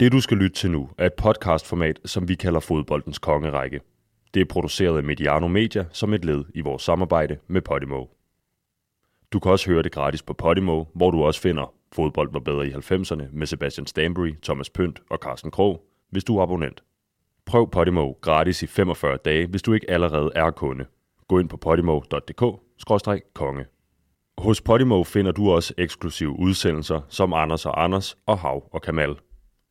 Det du skal lytte til nu er et podcastformat, som vi kalder Fodboldens Kongerække. Det er produceret af Mediano Media som et led i vores samarbejde med Podimo. Du kan også høre det gratis på Podimo, hvor du også finder Fodbold var bedre i 90'erne med Sebastian Stanbury, Thomas Pønt og Carsten Krog, hvis du er abonnent. Prøv Podimo gratis i 45 dage, hvis du ikke allerede er kunde. Gå ind på podimo.dk-konge. Hos Podimo finder du også eksklusive udsendelser som Anders og Anders og Hav og Kamal.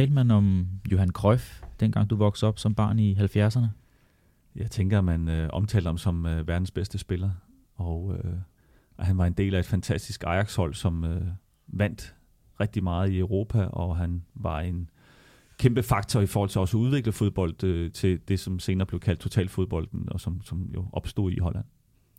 Talte man om Johan Cruyff, dengang du voksede op som barn i 70'erne? Jeg tænker, at man øh, omtalte ham som øh, verdens bedste spiller, og øh, han var en del af et fantastisk Ajax-hold, som øh, vandt rigtig meget i Europa, og han var en kæmpe faktor i forhold til også at udvikle fodbold øh, til det, som senere blev kaldt totalfodbolden, og som, som jo opstod i Holland.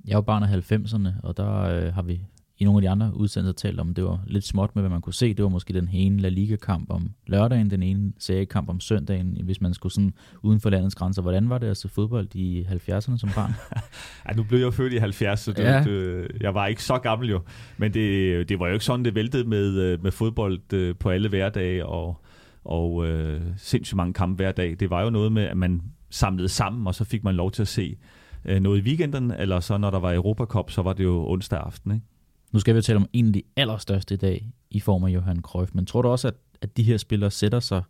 Jeg var barn af 90'erne, og der øh, har vi i nogle af de andre udsendelser talt om, det var lidt småt med, hvad man kunne se. Det var måske den ene La Liga-kamp om lørdagen, den ene seriekamp om søndagen, hvis man skulle sådan uden for landets grænser. Hvordan var det at se fodbold i 70'erne som barn? ja, nu blev jeg født i 70, så det, ja. det, jeg var ikke så gammel jo. Men det, det var jo ikke sådan, det væltede med, øh, med fodbold øh, på alle hverdage, og, og øh, sindssygt mange kampe hver dag. Det var jo noget med, at man samlede sammen, og så fik man lov til at se øh, noget i weekenden, eller så når der var Europacup, så var det jo onsdag aften, ikke? Nu skal vi tale om en af de allerstørste i dag i form af Johan Cruyff, men tror du også, at, at de her spillere sætter sig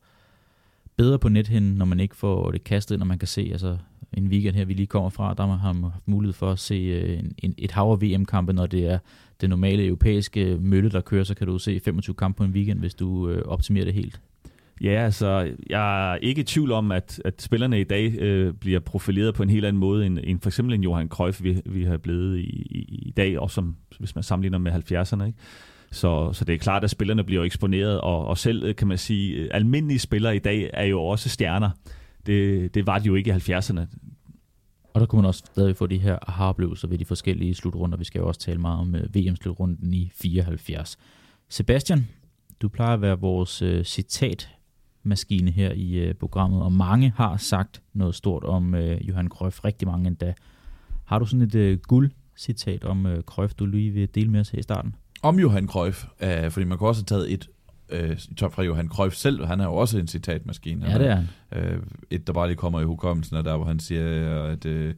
bedre på nethinden, når man ikke får det kastet når man kan se, altså en weekend her, vi lige kommer fra, der har man haft mulighed for at se øh, en, en, et hav af VM-kampe, når det er det normale europæiske mølle, der kører, så kan du se 25 kampe på en weekend, hvis du øh, optimerer det helt. Ja, altså, jeg er ikke i tvivl om, at, at spillerne i dag øh, bliver profileret på en helt anden måde, end, end for eksempel en Johan Cruyff, vi, vi har blevet i, i, i dag, og som, hvis man sammenligner med 70'erne. Ikke? Så, så det er klart, at spillerne bliver eksponeret, og, og selv, øh, kan man sige, øh, almindelige spillere i dag er jo også stjerner. Det, det var de jo ikke i 70'erne. Og der kunne man også stadig få de her aha-oplevelser ved de forskellige slutrunder. Vi skal jo også tale meget om øh, VM-slutrunden i 74. Sebastian, du plejer at være vores øh, citat maskine her i øh, programmet, og mange har sagt noget stort om øh, Johan Cruyff, rigtig mange endda. Har du sådan et øh, guldcitat om øh, Cruyff, du lige vil dele med os her i starten? Om Johan Cruyff, øh, fordi man kan også have taget et øh, fra Johan Cruyff selv, han er jo også en citatmaskine. Ja, det er han. Øh, et, der bare lige kommer i hukommelsen, er der, hvor han siger, at øh,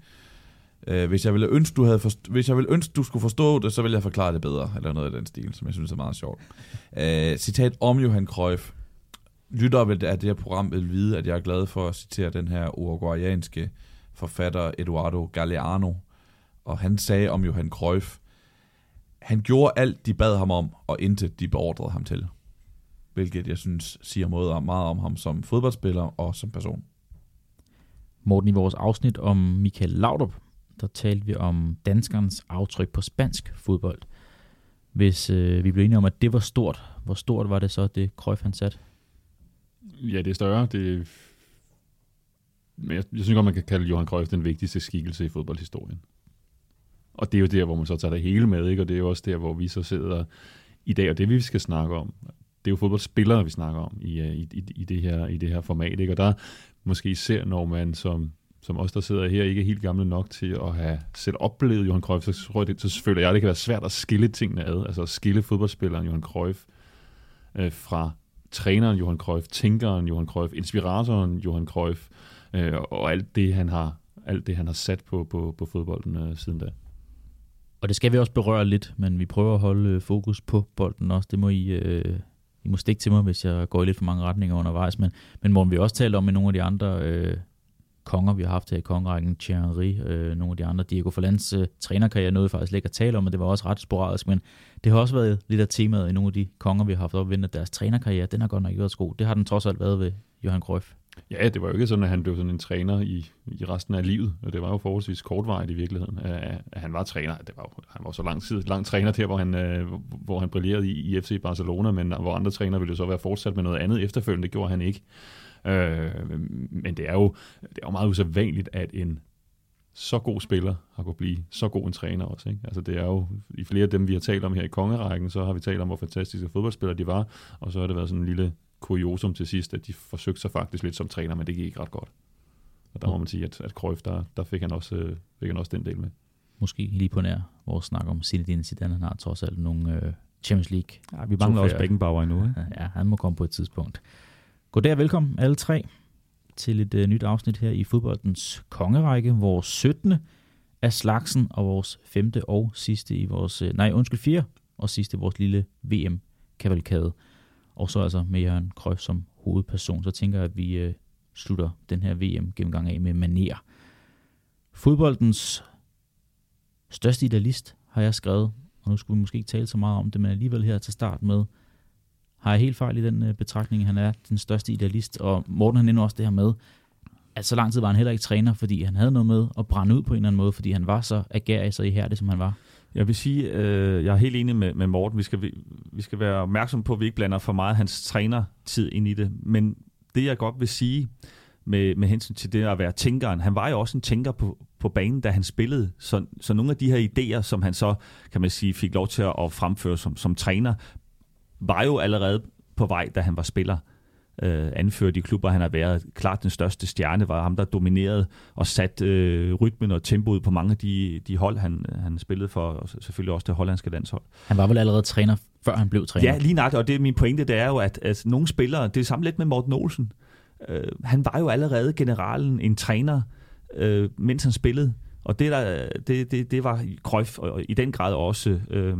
øh, hvis, jeg ville ønske, du havde forst- hvis jeg ville ønske, du skulle forstå det, så ville jeg forklare det bedre, eller noget af den stil, som jeg synes er meget sjovt. Øh, citat om Johan Cruyff lytter af det her program vil vide, at jeg er glad for at citere den her uruguayanske forfatter Eduardo Galeano. Og han sagde om Johan Cruyff, han gjorde alt, de bad ham om, og intet de beordrede ham til. Hvilket jeg synes siger meget om ham som fodboldspiller og som person. Morten, i vores afsnit om Michael Laudrup, der talte vi om danskernes aftryk på spansk fodbold. Hvis øh, vi blev enige om, at det var stort, hvor stort var det så, det Cruyff han satte? Ja, det er større. Det, men jeg, jeg synes godt, man kan kalde Johan Cruyff den vigtigste skikkelse i fodboldhistorien. Og det er jo der, hvor man så tager det hele med, ikke? og det er jo også der, hvor vi så sidder i dag, og det vi skal snakke om, det er jo fodboldspillere, vi snakker om i, øh, i, i, i, det, her, i det her format. Ikke? Og der måske især, når man som, som os, der sidder her, ikke er helt gamle nok til at have selv oplevet Johan Cruyff, så, tror jeg, det, så føler jeg, at det kan være svært at skille tingene ad. Altså at skille fodboldspilleren Johan Cruyff øh, fra træneren Johan Cruyff, tænkeren Johan Cruyff, inspiratoren Johan Cruyff, øh, og alt det, han har, alt det, han har sat på, på, på fodbolden øh, siden da. Og det skal vi også berøre lidt, men vi prøver at holde øh, fokus på bolden også. Det må I, øh, I må stikke til mig, hvis jeg går i lidt for mange retninger undervejs. Men, men må vi også tale om med nogle af de andre øh, konger, vi har haft her i kongerækken, Thierry, øh, nogle af de andre. Diego Forlands øh, trænerkarriere nåede faktisk ikke at tale om, og det var også ret sporadisk, men det har også været lidt af temaet i nogle af de konger, vi har haft op at deres trænerkarriere. Den har godt nok ikke været så god. Det har den trods alt været ved Johan Cruyff. Ja, det var jo ikke sådan, at han blev sådan en træner i, i resten af livet. Det var jo forholdsvis kortvarigt i virkeligheden, at, han var træner. Det var jo, han var så lang tid, lang træner der, hvor han, øh, hvor han brillerede i, i FC Barcelona, men hvor andre træner ville jo så være fortsat med noget andet efterfølgende. Det gjorde han ikke. Øh, men det er, jo, det er jo meget usædvanligt, at en så god spiller har kunnet blive så god en træner også. Ikke? Altså det er jo, i flere af dem, vi har talt om her i kongerækken, så har vi talt om, hvor fantastiske fodboldspillere de var, og så har det været sådan en lille kuriosum til sidst, at de forsøgte sig faktisk lidt som træner, men det gik ikke ret godt. Og der må man sige, at, at Cruyff, der, der fik, han også, øh, fik han også den del med. Måske lige på nær vores snak om Zinedine Zidane, han har trods alt nogle øh, Champions League. Ja, vi mangler også Beckenbauer endnu. Ikke? Ja, han må komme på et tidspunkt. Goddag og velkommen alle tre til et øh, nyt afsnit her i fodboldens kongerække, vores 17. af slagsen og vores femte og sidste i vores, øh, nej undskyld, fire og sidste i vores lille VM-kavalkade og så altså med Jørgen Krøf som hovedperson, så tænker jeg, at vi øh, slutter den her VM-gennemgang af med maner. Fodboldens største idealist har jeg skrevet, og nu skulle vi måske ikke tale så meget om det, men alligevel her til start med, har jeg helt fejl i den øh, betragtning, han er den største idealist, og Morten han endnu også det her med, at så lang tid var han heller ikke træner, fordi han havde noget med at brænde ud på en eller anden måde, fordi han var så agerig, så ihærdig, som han var. Jeg vil sige, øh, jeg er helt enig med, med Morten. Vi skal, vi, vi skal være opmærksom på, at vi ikke blander for meget hans trænertid ind i det. Men det, jeg godt vil sige med, med hensyn til det at være tænkeren, han var jo også en tænker på, på banen, da han spillede. Så, så nogle af de her idéer, som han så, kan man sige, fik lov til at fremføre som, som træner, var jo allerede på vej, da han var spiller øh, anført i klubber, han har været. Klart den største stjerne var ham, der dominerede og satte øh, rytmen og tempoet på mange af de, de hold, han, han spillede for, og selvfølgelig også det hollandske landshold. Han var vel allerede træner, før han blev træner? Ja, lige nok, og det er min pointe, det er jo, at, at nogle spillere, det er samme lidt med Morten Olsen, øh, han var jo allerede generalen, en træner, øh, mens han spillede, og det, der, det, det, det var Cruyff, og i den grad også, øh,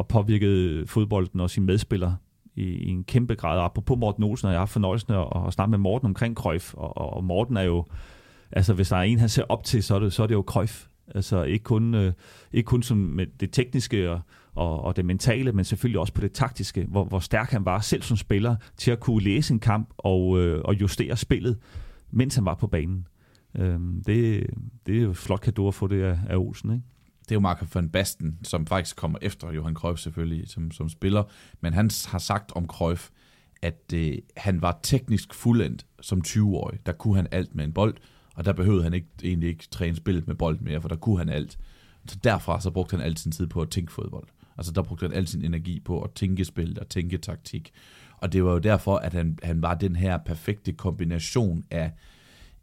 og påvirkede fodbolden og sine medspillere i, i en kæmpe grad. Apropos Morten Olsen, og jeg har haft fornøjelsen at, at snakke med Morten omkring Krøjf, og, og Morten er jo, altså hvis der er en, han ser op til, så er det, så er det jo Krøjf. Altså ikke kun, øh, ikke kun som med det tekniske og, og, og det mentale, men selvfølgelig også på det taktiske, hvor, hvor stærk han var selv som spiller til at kunne læse en kamp og, øh, og justere spillet, mens han var på banen. Øh, det, det er jo flot kado at få det af, af Olsen, ikke? Det er jo Marco van Basten, som faktisk kommer efter Johan Cruyff selvfølgelig som, som spiller, men han har sagt om Cruyff, at øh, han var teknisk fuldendt som 20-årig. Der kunne han alt med en bold, og der behøvede han ikke, egentlig ikke træne spillet med bold mere, for der kunne han alt. Så derfra så brugte han al sin tid på at tænke fodbold. Altså der brugte han al sin energi på at tænke spil og tænke taktik. Og det var jo derfor, at han, han var den her perfekte kombination af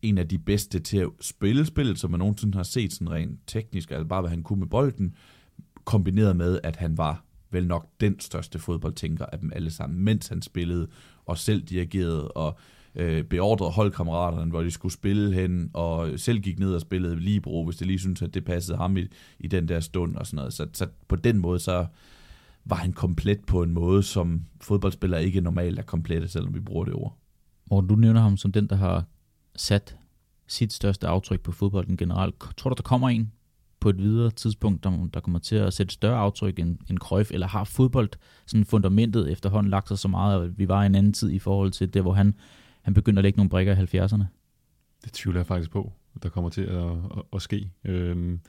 en af de bedste til at spille spillet, som man nogensinde har set sådan rent teknisk, altså bare hvad han kunne med bolden, kombineret med, at han var vel nok den største fodboldtænker af dem alle sammen, mens han spillede, og selv dirigerede, og øh, beordrede holdkammeraterne, hvor de skulle spille hen, og selv gik ned og spillede Libro, hvis det lige syntes, at det passede ham i, i den der stund og sådan noget. Så, så på den måde, så var han komplet på en måde, som fodboldspillere ikke normalt er komplette, selvom vi bruger det ord. Morten, du nævner ham som den, der har sat sit største aftryk på fodbolden generelt. Tror du, der kommer en på et videre tidspunkt, der, der kommer til at sætte større aftryk end, end Cruyff, eller har fodbold sådan fundamentet efterhånden lagt sig så meget, at vi var i en anden tid i forhold til det, hvor han, han begyndte at lægge nogle brikker i 70'erne? Det tvivler jeg faktisk på, der kommer til at, at, at ske. Øhm,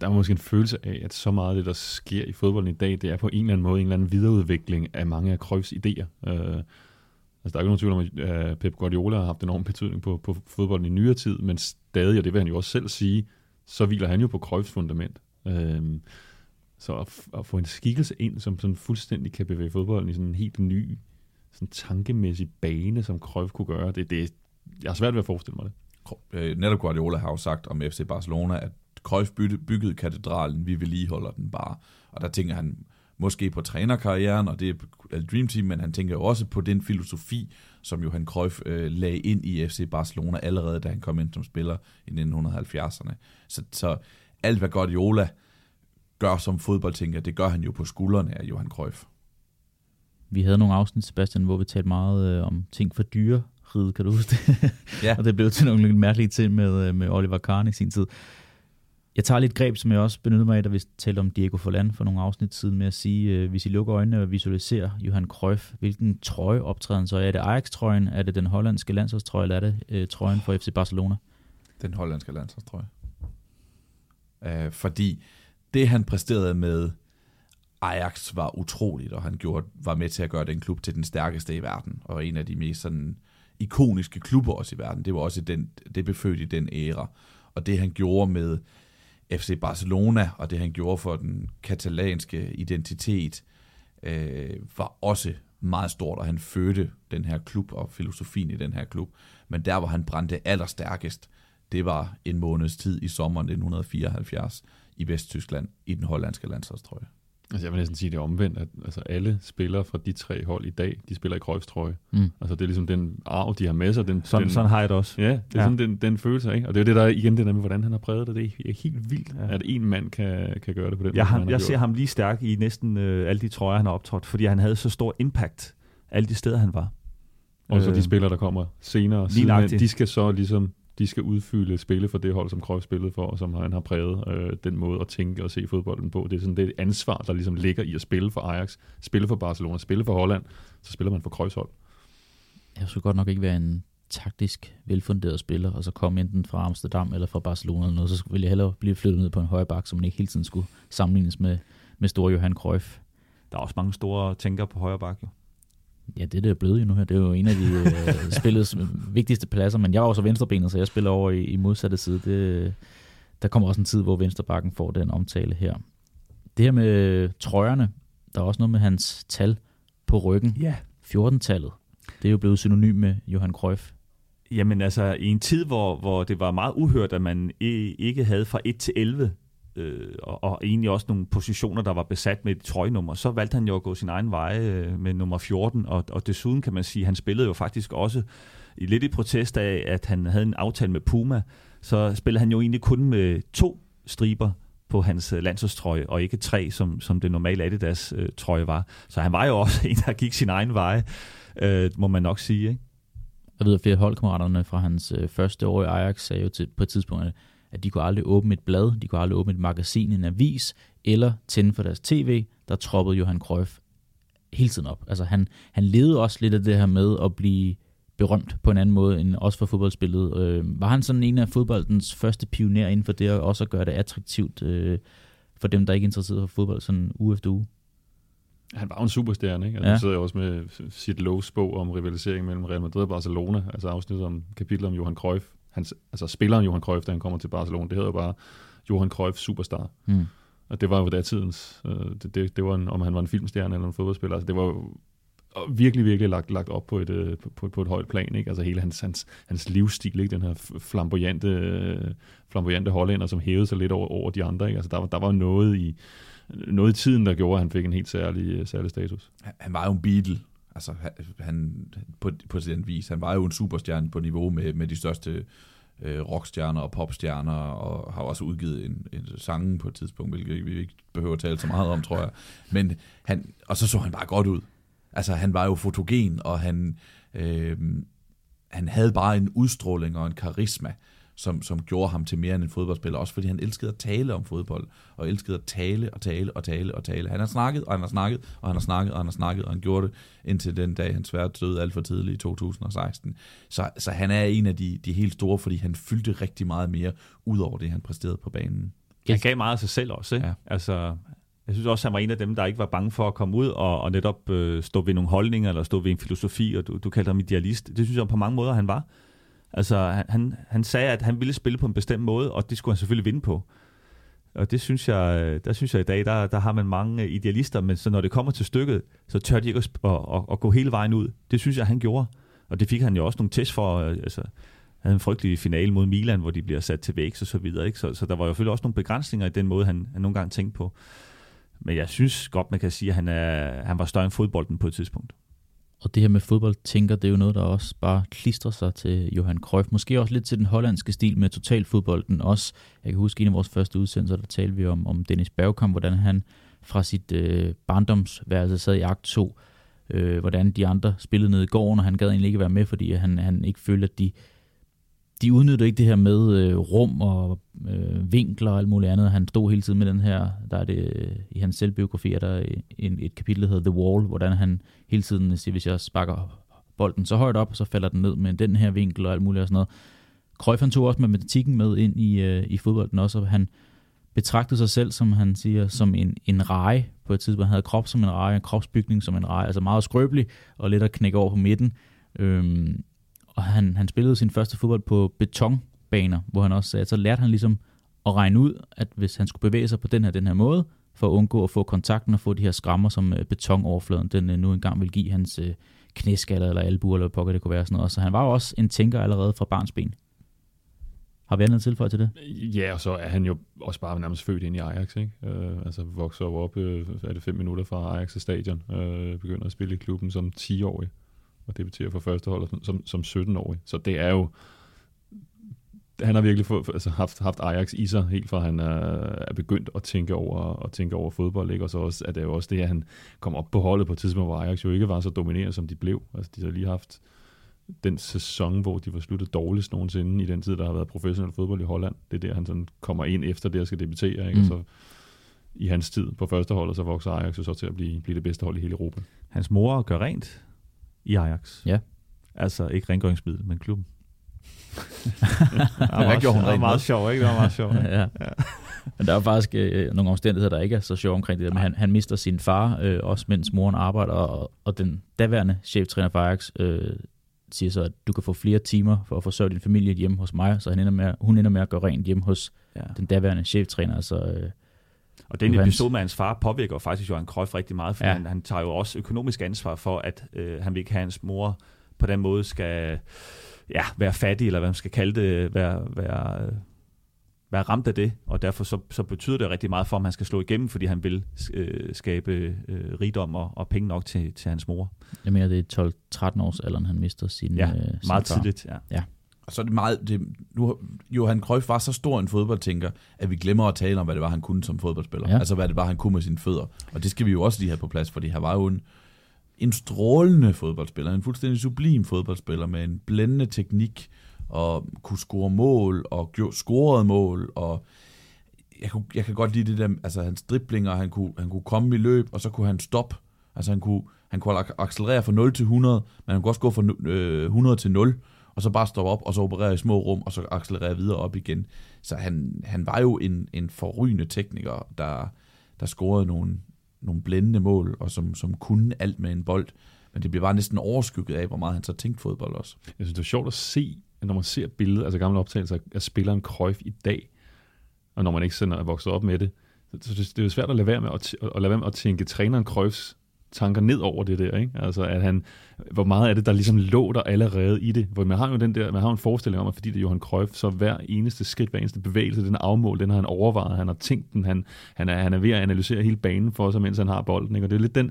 der er måske en følelse af, at så meget af det, der sker i fodbolden i dag, det er på en eller anden måde en eller anden videreudvikling af mange af Cruyffs idéer. Øh, Altså, der er ikke nogen tvivl om, at øh, Pep Guardiola har haft enorm betydning på, på fodbolden i nyere tid, men stadig, og det vil han jo også selv sige, så hviler han jo på Cruyffs fundament. Øhm, så at, at få en skikkelse ind, som sådan fuldstændig kan bevæge fodbolden i sådan en helt ny, sådan tankemæssig bane, som Cruyff kunne gøre, det, det, jeg har svært ved at forestille mig det. Øh, netop Guardiola har jo sagt om FC Barcelona, at Cruyff byggede katedralen, vi vedligeholder den bare. Og der tænker han, måske på trænerkarrieren, og det er Dream Team, men han tænker jo også på den filosofi, som Johan Cruyff øh, lagde ind i FC Barcelona allerede, da han kom ind som spiller i 1970'erne. Så, så alt, hvad Guardiola gør som fodboldtænker, det gør han jo på skuldrene af Johan Cruyff. Vi havde nogle afsnit, Sebastian, hvor vi talte meget øh, om ting for dyre ride, kan du huske det? Ja. og det blev til nogle lidt mærkelige ting med, øh, med Oliver Kahn i sin tid. Jeg tager lidt greb, som jeg også benyttede mig af, da vi talte om Diego Forlan for nogle afsnit siden, med at sige, øh, hvis I lukker øjnene og visualiserer Johan Cruyff, hvilken trøje optræder han så? Er det Ajax-trøjen, er det den hollandske landsholdstrøje, eller er det øh, trøjen for FC Barcelona? Den hollandske landsholdstrøje. Øh, fordi det, han præsterede med Ajax, var utroligt, og han gjorde, var med til at gøre den klub til den stærkeste i verden, og en af de mest sådan ikoniske klubber også i verden. Det var også den, det blev i den æra. Og det, han gjorde med FC Barcelona, og det, han gjorde for den katalanske identitet, øh, var også meget stort, og han fødte den her klub og filosofien i den her klub. Men der, hvor han brændte allerstærkest, det var en måneds tid i sommeren 1974 i Vesttyskland i den hollandske landsholdstrøje. Altså jeg vil næsten sige det er omvendt, at altså, alle spillere fra de tre hold i dag, de spiller i Cruyffs-trøje. Mm. Altså det er ligesom den arv, de har med sig. Den, Sådan, den, sådan har jeg det også. Ja, det er Ja. sådan den, den følelse, ikke? Og det er jo det, der er igen det der med, hvordan han har præget det. Det er helt vildt, Ja. at en mand kan, kan gøre det på den Jeg, måde, han har jeg gjort. ser ham lige stærk i næsten øh, alle de trøjer, han har optrådt, fordi han havde så stor impact alle de steder, han var. Og så Øh, de spillere, der kommer senere, nøjagtigt. de skal så ligesom de skal udfylde spille for det hold, som Cruyff spillede for, og som han har præget øh, den måde at tænke og se fodbolden på. Det er sådan det ansvar, der ligesom ligger i at spille for Ajax, spille for Barcelona, spille for Holland, så spiller man for Cruyffs hold. Jeg skulle godt nok ikke være en taktisk velfunderet spiller, og så komme enten fra Amsterdam eller fra Barcelona eller noget, så ville jeg hellere blive flyttet ned på en højre bak, så man ikke hele tiden skulle sammenlignes med, med store Johan Cruyff. Der er også mange store tænkere på højre bakke. Jo. Ja, det er det er blevet jo nu her. Det er jo en af de øh, spillets vigtigste pladser, men jeg er også venstrebenet, så jeg spiller over i, i modsatte side. Det, der kommer også en tid, hvor venstrebakken får den omtale her. Det her med trøjerne, der er også noget med hans tal på ryggen. Ja. 14-tallet. Det er jo blevet synonym med Johan Cruyff. Jamen altså, i en tid, hvor, hvor det var meget uhørt, at man ikke havde fra 1 til 11, øh, og, og egentlig også nogle positioner, der var besat med et trøjenummer, så valgte han jo at gå sin egen vej øh, med nummer 14, og, og desuden kan man sige, han spillede jo faktisk også i lidt i protest af, at han havde en aftale med Puma, så spillede han jo egentlig kun med to striber på hans øh, landsholdstrøje, og ikke tre, som, som det normale Adidas øh, trøje var. Så han var jo også en, der gik sin egen vej, øh, må man nok sige. Ikke? Jeg ved, at flere holdkammeraterne fra hans øh, første år i Ajax sagde jo til, på et tidspunkt, at- at de kunne aldrig åbne et blad, de kunne aldrig åbne et magasin, en avis, eller tænde for deres tv, der troppede Johan Cruyff hele tiden op. Altså han, han levede også lidt af det her med at blive berømt på en anden måde end også for fodboldspillet. Øh, var han sådan en af fodboldens første pionerer inden for det, og også at gøre det attraktivt øh, for dem, der ikke er interesseret for fodbold, sådan uge efter uge? Han var jo en superstjerne, ikke? Altså, Ja. ja. sidder jo også med sit Lowe's bog om rivalisering mellem Real Madrid og Barcelona, altså afsnit om kapitler om Johan Cruyff. Hans, altså spilleren Johan Cruyff, da han kommer til Barcelona, det hedder jo bare Johan Cruyff Superstar. Hmm. Og det var jo der tidens, øh, det, det, det var en, om han var en filmstjerne eller en fodboldspiller, altså det var jo virkelig, virkelig lagt, lagt op på et, øh, på, på, på et højt plan, ikke? Altså hele hans, hans, hans livsstil, ikke? Den her flamboyante, øh, flamboyante hollænder, som hævede sig lidt over, over de andre, ikke? Altså der, var- der var noget i, noget i tiden, der gjorde, at han fik en helt særlig, øh, særlig status. Han var jo en Beatle, altså han, han på, på den vis. Han var jo en superstjerne på niveau med, med de største øh, rockstjerner og popstjerner, og har også udgivet en, en sang på et tidspunkt, hvilket vi ikke behøver at tale så meget om, tror jeg. Men han, og så så han bare godt ud. Altså han var jo fotogen, og han, øh, han havde bare en udstråling og en karisma, som, som gjorde ham til mere end en fodboldspiller, også fordi han elskede at tale om fodbold, og elskede at tale og tale og tale og tale. Han har snakket, og han har snakket, og han har snakket, og han har snakket, og han gjorde det indtil den dag, han svært døde alt for tidligt i 2016. Så, så han er en af de, de helt store, fordi han fyldte rigtig meget mere, ud over det, han præsterede på banen. Han gav meget af sig selv også. Ikke? Ja. Altså, jeg synes også, han var en af dem, der ikke var bange for at komme ud og, og netop øh, stå ved nogle holdninger, eller stå ved en filosofi, og du, du kaldte ham idealist. Det synes jeg på mange måder, han var. Altså, han- han, han sagde, at han ville spille på en bestemt måde, og det skulle han selvfølgelig vinde på. Og det synes jeg, øh, der synes jeg i dag, der, der har man mange idealister, men så når det kommer til stykket, så tør de ikke at, at, at, at gå hele vejen ud. Det synes jeg, han gjorde. Og det fik han jo også nogle test for. Øh, altså, han havde en frygtelig finale mod Milan, hvor de bliver sat til vægs og så videre. Ikke? Så, så der var jo selvfølgelig også nogle begrænsninger i den måde, han, han nogle gange tænkte på. Men jeg synes godt, man kan sige, at han, er, han var større end fodbolden på et tidspunkt. Og det her med fodbold, tænker, det er jo noget, der også bare klistrer sig til Johan Cruyff. Måske også lidt til den hollandske stil med totalfodbolden også. Jeg kan huske en af vores første udsendelser, der talte vi om, om Dennis Bergkamp, hvordan han fra sit øh, barndomsværelse sad i akt 2 øh, hvordan de andre spillede nede i gården, og han gad egentlig ikke være med, fordi han, han ikke følte, at de, de udnyttede ikke det her med øh, rum og øh, vinkler og alt muligt andet. Han stod hele tiden med den her, der er det øh, i hans selvbiografi, er der øh, en, et kapitel, der hedder The Wall, hvordan han hele tiden øh, siger, hvis jeg sparker bolden så højt op, så falder den ned med den her vinkel og alt muligt og sådan noget. Cruyff han tog også matematikken med ind i, øh, i fodbolden også, og han betragtede sig selv, som han siger, som en, en reje på et tidspunkt. Han havde krop som en reje, en kropsbygning som en reje, altså meget skrøbelig og let at knække over på midten. Øhm, og han, han spillede sin første fodbold på betonbaner, hvor han også sagde, så lærte han ligesom at regne ud, at hvis han skulle bevæge sig på den her, den her måde, for at undgå at få kontakten og få de her skrammer, som øh, betonoverfladen den øh, nu engang vil give hans øh, knæskaller eller albuer, eller pokker det kunne være sådan noget. Så han var jo også en tænker allerede fra barns ben. Har vi andet tilføjet til det? Ja, og så er han jo også bare nærmest født ind i Ajax, ikke? Øh, altså vokser jo op, øh, er det fem minutter fra Ajax stadion, øh, begynder at spille i klubben som 10-årig, og debuterer for første hold som, som 17-årig. Så det er jo, han har virkelig få, altså haft, haft Ajax i sig, helt fra han er, er begyndt at tænke over, at tænke over fodbold, ikke? og så også, er det jo også det, at han kom op på holdet på et tidspunkt, hvor Ajax jo ikke var så dominerende, som de blev. Altså, de har lige haft den sæson, hvor de var sluttet dårligst nogensinde i den tid, der har været professionel fodbold i Holland. Det er der, han sådan kommer ind efter det, og skal debutere. Ikke? Mm. Og så i hans tid på første hold, og så vokser Ajax jo så til at blive, blive det bedste hold i hele Europa. Hans mor gør rent i Ajax. Ja. Altså ikke rengøringsmiddel, men klubben. Hvad gjorde hun Det var meget med? sjovt, ikke? Det var meget sjovt. ja. Men der er faktisk øh, nogle omstændigheder, der ikke er så sjove omkring det der, men han, han mister sin far, øh, også mens moren arbejder, og, og den daværende cheftræner for Ajax øh, siger så, at du kan få flere timer for at forsørge din familie hjemme hos mig, så han ender med, hun ender med at gøre rent hjemme hos Ja. den daværende cheftræner. Altså, øh, Og den Johans- episode med hans far påvirker faktisk Johan Cruyff rigtig meget, for Ja. ja. han, han tager jo også økonomisk ansvar for, at øh, han vil ikke have hans mor på den måde skal ja, være fattig, eller hvad man skal kalde det, være, være, være ramt af det, og derfor så, så betyder det rigtig meget for, om han skal slå igennem, fordi han vil øh, skabe øh, rigdom og, og penge nok til, til hans mor. jeg mener, det er 12-13 års alderen, han mister sin, Ja, øh, sin Meget far. tidligt, ja. Og så er det meget... Det, nu, Johan Cruyff var så stor en fodboldtænker, at vi glemmer at tale om, hvad det var, han kunne som fodboldspiller. Ja. Altså, hvad det var, han kunne med sine fødder. Og det skal vi jo også lige have på plads, fordi han var jo en, en strålende fodboldspiller. En fuldstændig sublim fodboldspiller med en blændende teknik, og kunne score mål, og scorede mål, og jeg, kunne, jeg kan godt lide det der, altså hans driblinger, han kunne, han kunne komme i løb, og så kunne han stoppe. Altså han kunne, han kunne ac- accelerere fra 0 til 100, men han kunne også gå fra nu- øh, 100 til 0, og så bare stoppe op, og så operere i små rum, og så accelerere videre op igen. Så han, han var jo en, en forrygende tekniker, der, der scorede nogle, nogle blændende mål, og som, som kunne alt med en bold. Men det bliver bare næsten overskygget af, hvor meget han så tænkte fodbold også. Jeg synes, det er sjovt at se, når man ser billeder, altså gamle optagelser af spilleren Cruyff i dag, og når man ikke sådan er vokset op med det, så det, det er jo svært at lade være med at, t- at, lade være med at tænke træneren Cruyffs tanker ned over det der, ikke? Altså, at han, hvor meget er det, der ligesom lå der allerede i det? Hvor man har jo den der, man har en forestilling om, at fordi det er Johan Cruyff, så hver eneste skridt, hver eneste bevægelse, den er afmål, den har han overvejet, han har tænkt den, han, han, er, han er ved at analysere hele banen for sig, mens han har bolden, ikke? Og det er lidt den,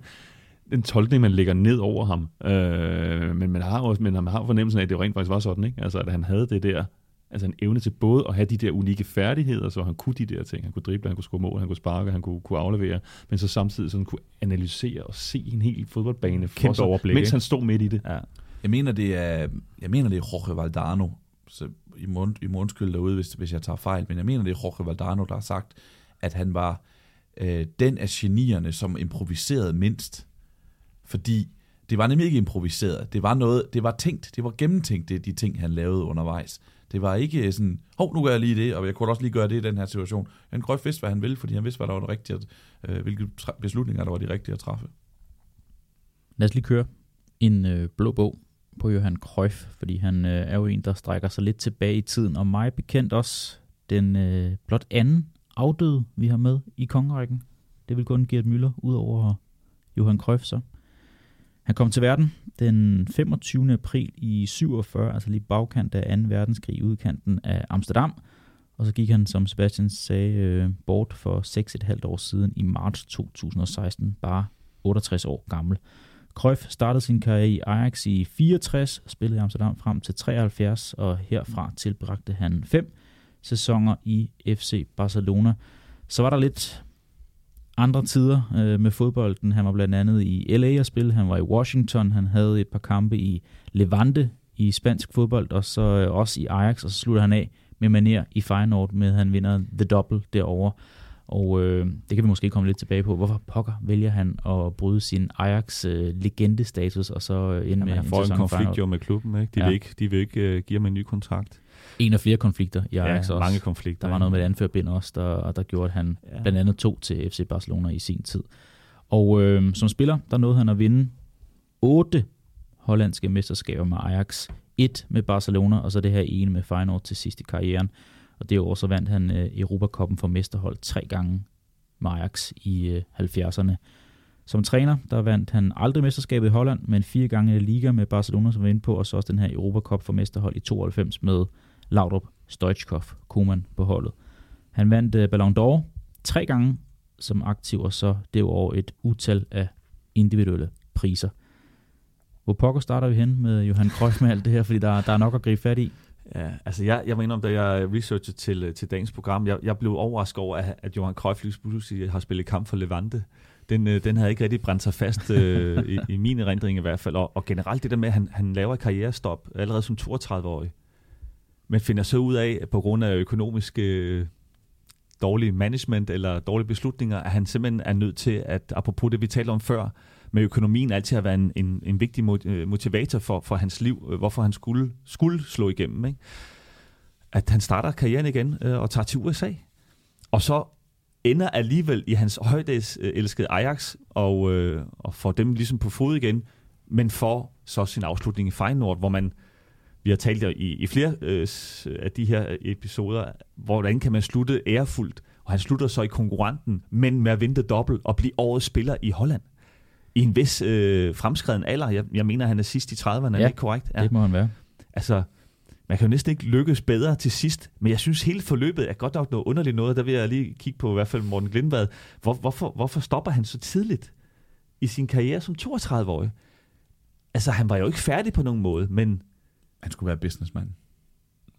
den tolkning, man lægger ned over ham. Øh, men man har også, men man har fornemmelsen af, at det jo rent faktisk var sådan, ikke? Altså, at han havde det der, altså en evne til både at have de der unikke færdigheder, så han kunne de der ting. Han kunne drible, han kunne score mål, han kunne sparke, han kunne, kunne aflevere, men så samtidig sådan kunne analysere og se en hel fodboldbane for Kæmpe sig, overblik, mens ikke? han stod midt i det. ja. Jeg mener, det er, jeg mener, det er Jorge Valdano. Så I må, I må undskylde derude, hvis, hvis jeg tager fejl, men jeg mener, det er Jorge Valdano, der har sagt, at han var øh, den af genierne, som improviserede mindst. Fordi det var nemlig ikke improviseret. Det var noget, det var tænkt, det var gennemtænkt, det, de ting, han lavede undervejs. Det var ikke øh, sådan, hov, nu gør jeg lige det, og jeg kunne også lige gøre det i den her situation. Han Grøf vidste, hvad han ville, fordi han vidste, hvad der var det rigtige, øh, hvilke beslutninger, der var de rigtige at træffe. Lad os lige køre en øh, blå bog på Johan Cruyff, fordi han øh, er jo en, der strækker sig lidt tilbage i tiden, og mig bekendt også den øh, blot anden afdøde, vi har med i kongerækken. Det vil kun Gert Müller, ud over Johan Cruyff så. Han kom til verden den 25. april i 47, altså lige bagkant af 2. verdenskrig, udkanten af Amsterdam. Og så gik han, som Sebastian sagde, øh, bort for 6,5 år siden i marts 2016, bare 68 år gammel. Cruyff startede sin karriere i Ajax i 64, spillede i Amsterdam frem til 73, og herfra tilbragte han fem sæsoner i FC Barcelona. Så var der lidt andre tider øh, med fodbolden. Han var blandt andet i LA at spille, han var i Washington, han havde et par kampe i Levante i spansk fodbold, og så øh, også i Ajax, og så slutter han af med maner i Feyenoord med, at han vinder The Double derovre. Og øh, det kan vi måske komme lidt tilbage på. Hvorfor pokker vælger han at bryde sin Ajax-legendestatus, øh, og så øh, ind Jamen, med han en får en sæson i konflikt jo med klubben. Ikke? De, Ja. vil ikke, de vil ikke uh, give ham en ny kontrakt. En af flere konflikter i Ajax ja, også. mange konflikter. Der var noget med et anførbind også, der, der gjorde, at han Ja. blandt andet tog til FC Barcelona i sin tid. Og øh, som spiller, der nåede han at vinde otte hollandske mesterskaber med Ajax. Et med Barcelona, og så det her ene med Feyenoord til sidst i karrieren. Og det år så vandt han øh, Europakoppen for mesterhold tre gange med Ajax i øh, 70'erne. Som træner, der vandt han aldrig mesterskabet i Holland, men fire gange Liga med Barcelona, som var inde på, og så også den her Europacup for mesterhold i 92 med Laudrup, Stoichkov, Koeman på holdet. Han vandt øh, Ballon d'Or tre gange som aktiv, og så det år et utal af individuelle priser. Hvor pokker starter vi hen med Johan Cruyff med alt det her, fordi der, der er nok at gribe fat i. Ja, altså jeg, jeg mener om, da jeg researchede til, øh, til dagens program, jeg, jeg blev overrasket over, at, at Johan Cruyff pludselig har spillet kamp for Levante. Den, øh, den havde ikke rigtig brændt sig fast, øh, i, i min erindring i hvert fald. Og, og generelt det der med, at han, han laver et karrierestop allerede som 32-årig. Men finder så ud af, at på grund af økonomiske dårlige dårlig management eller dårlige beslutninger, at han simpelthen er nødt til at, apropos det vi talte om før, med økonomien altid har været en, en, en vigtig øh, motivator for, for hans liv, øh, hvorfor han skulle, skulle slå igennem. Ikke? At han starter karrieren igen øh, og tager til USA. Og så ender alligevel i hans højdags øh, elskede Ajax og, øh, og får dem ligesom på fod igen, men får så sin afslutning i Feyenoord, hvor man, vi har talt i, i flere øh, af de her episoder, hvordan kan man slutte ærefuldt, og han slutter så i konkurrenten, men med at vente dobbelt og blive årets spiller i Holland. I en vis øh, fremskreden alder. Jeg, jeg mener, han er sidst i 30'erne, er det Ja, ikke korrekt? Ja. Det må han være. Altså, man kan jo næsten ikke lykkes bedre til sidst, men jeg synes hele forløbet er godt nok noget underligt noget. Der vil jeg lige kigge på i hvert fald Morten Glindvad. Hvor, hvorfor, hvorfor stopper han så tidligt i sin karriere som 32-årig? Altså, han var jo ikke færdig på nogen måde, men Han skulle være businessman.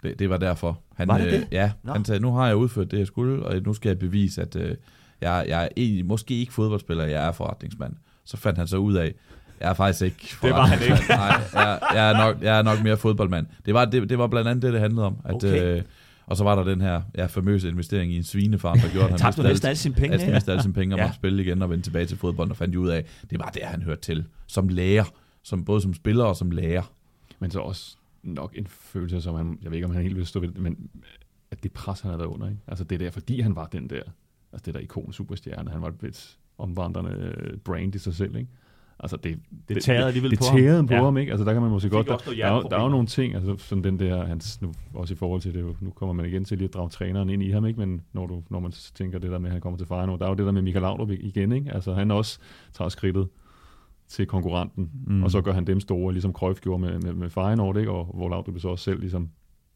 Det, det var derfor. Han, Var det øh, det? Ja, Nå. han sagde, nu har jeg udført det, jeg skulle, og nu skal jeg bevise, at øh, jeg, jeg er egentlig, måske ikke fodboldspiller, jeg er forretningsmand. Så fandt han så ud af, jeg er faktisk ikke Det var han ikke. Nej, jeg, jeg, er nok, jeg er nok mere fodboldmand. Det var, det, det var blandt andet det, det handlede om. At, Okay. øh, og så var der den her ja, famøse investering i en svinefarm, der gjorde, at han tabte mistede næsten alle sine penge. han mistede alle sine penge og Ja. måtte spille igen og vende tilbage til fodbold, og fandt ud af, det var der, han hørte til. Som lærer. Som, både som spiller og som lærer. Men så også nok en følelse, som han, jeg ved ikke, om han helt vil stå ved det, men at det pres, han havde været under. Ikke? Altså det der, fordi han var den der, altså det der ikon superstjerne, han var et omvandrende øh, brand i sig selv. Ikke? Altså det, Det tærede alligevel det på ham. tærede på Ja. ham, ikke? Altså der kan man måske godt, der, der, er, der er jo nogle ting, altså sådan den der, hans, nu, også i forhold til det, nu kommer man igen til lige at drage træneren ind i ham, ikke? men når, du, når man tænker det der med, at han kommer til Feyenoord, der er jo det der med Michael Laudrup igen, ikke? altså han også tager skridtet til konkurrenten, Mm. og så gør han dem store, ligesom Cruyff gjorde med, med, med Feyenoord, ikke? og hvor Laudrup så også selv ligesom,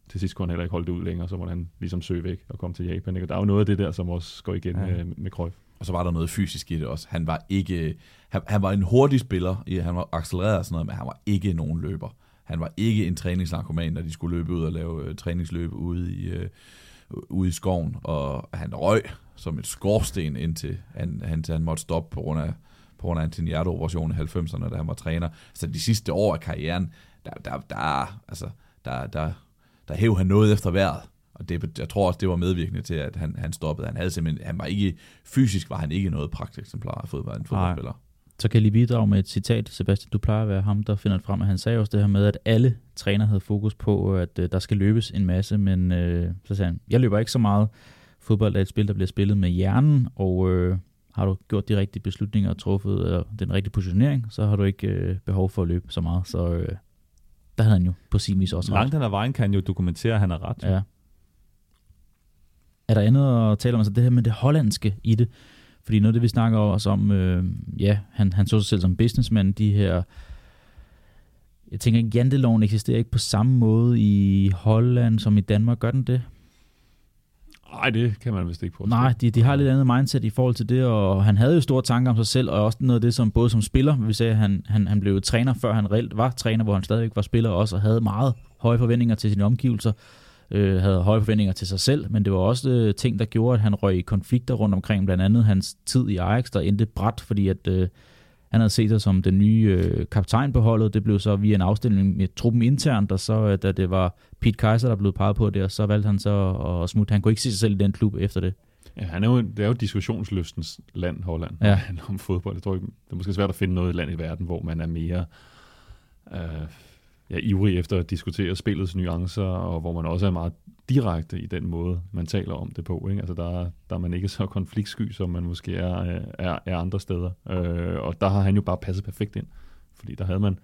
til sidst kunne han heller ikke holde det ud længere, så måtte han ligesom søge væk og komme til Japan. Ikke? Og der er jo noget af det der, som også går igen Ja. med, med Cruyff. Og så var der noget fysisk i det også. Han var ikke, han, han var en hurtig spiller, i- han var accelereret og sådan noget, men han var ikke nogen løber. Han var ikke en træningsnarkoman, når de skulle løbe ud og lave øh, træningsløb ude i, øh, ude i skoven. Og han røg som et skorsten indtil han, han, han måtte stoppe på grund af, på grund af en hjerteoperation i 90'erne, da han var træner. Så de sidste år af karrieren, der, der, der, altså, der, der, der hæv han noget efter vejret. Og det, jeg tror også, det var medvirkende til, at han, han stoppede. Han havde simpelthen, han var ikke, fysisk var han ikke noget pragteksemplar af fodbold, en fodboldspiller. Så kan jeg lige bidrage med et citat, Sebastian. Du plejer at være ham, der finder det frem, at han sagde også det her med, at alle træner havde fokus på, at øh, der skal løbes en masse, men øh, så sagde han, jeg løber ikke så meget. Fodbold er et spil, der bliver spillet med hjernen, og øh, har du gjort de rigtige beslutninger og truffet øh, den rigtige positionering, så har du ikke øh, behov for at løbe så meget. Så øh, der havde han jo på sin vis også ret. Langt ad vejen kan han jo dokumentere, at han har ret. Ja. Er der andet at tale om, altså det her med det hollandske i det? Fordi noget af det, vi snakker også om, øh, ja, han, han så sig selv som businessman, de her, jeg tænker janteloven eksisterer ikke på samme måde i Holland som i Danmark, gør den det? Nej, det kan man vist ikke på. Nej, de, de har lidt andet mindset i forhold til det, og han havde jo store tanker om sig selv, og også noget af det, som både som spiller, vi sagde, han, han, han blev træner, før han reelt var træner, hvor han stadigvæk var spiller også, og havde meget høje forventninger til sine omgivelser. øh, havde høje forventninger til sig selv, men det var også øh, ting, der gjorde, at han røg i konflikter rundt omkring, blandt andet hans tid i Ajax, der endte bræt, fordi at øh, han havde set sig som den nye øh, kaptajn på holdet. Det blev så via en afstemning med truppen internt, og så øh, da det var Pete Kaiser, der blev peget på det, og så valgte han så at smutte. Han kunne ikke se sig selv i den klub efter det. Ja, han er jo, det er jo diskussionslystens land, Holland, Ja. ja. handler om fodbold. Jeg tror ikke, det er måske svært at finde noget land i verden, hvor man er mere øh, ja, ivrig efter at diskutere spillets nuancer, og hvor man også er meget direkte i den måde, man taler om det på. Ikke? Altså der, der er man ikke så konfliktsky, som man måske er, øh, er, er andre steder. Øh, og der har han jo bare passet perfekt ind, fordi der havde man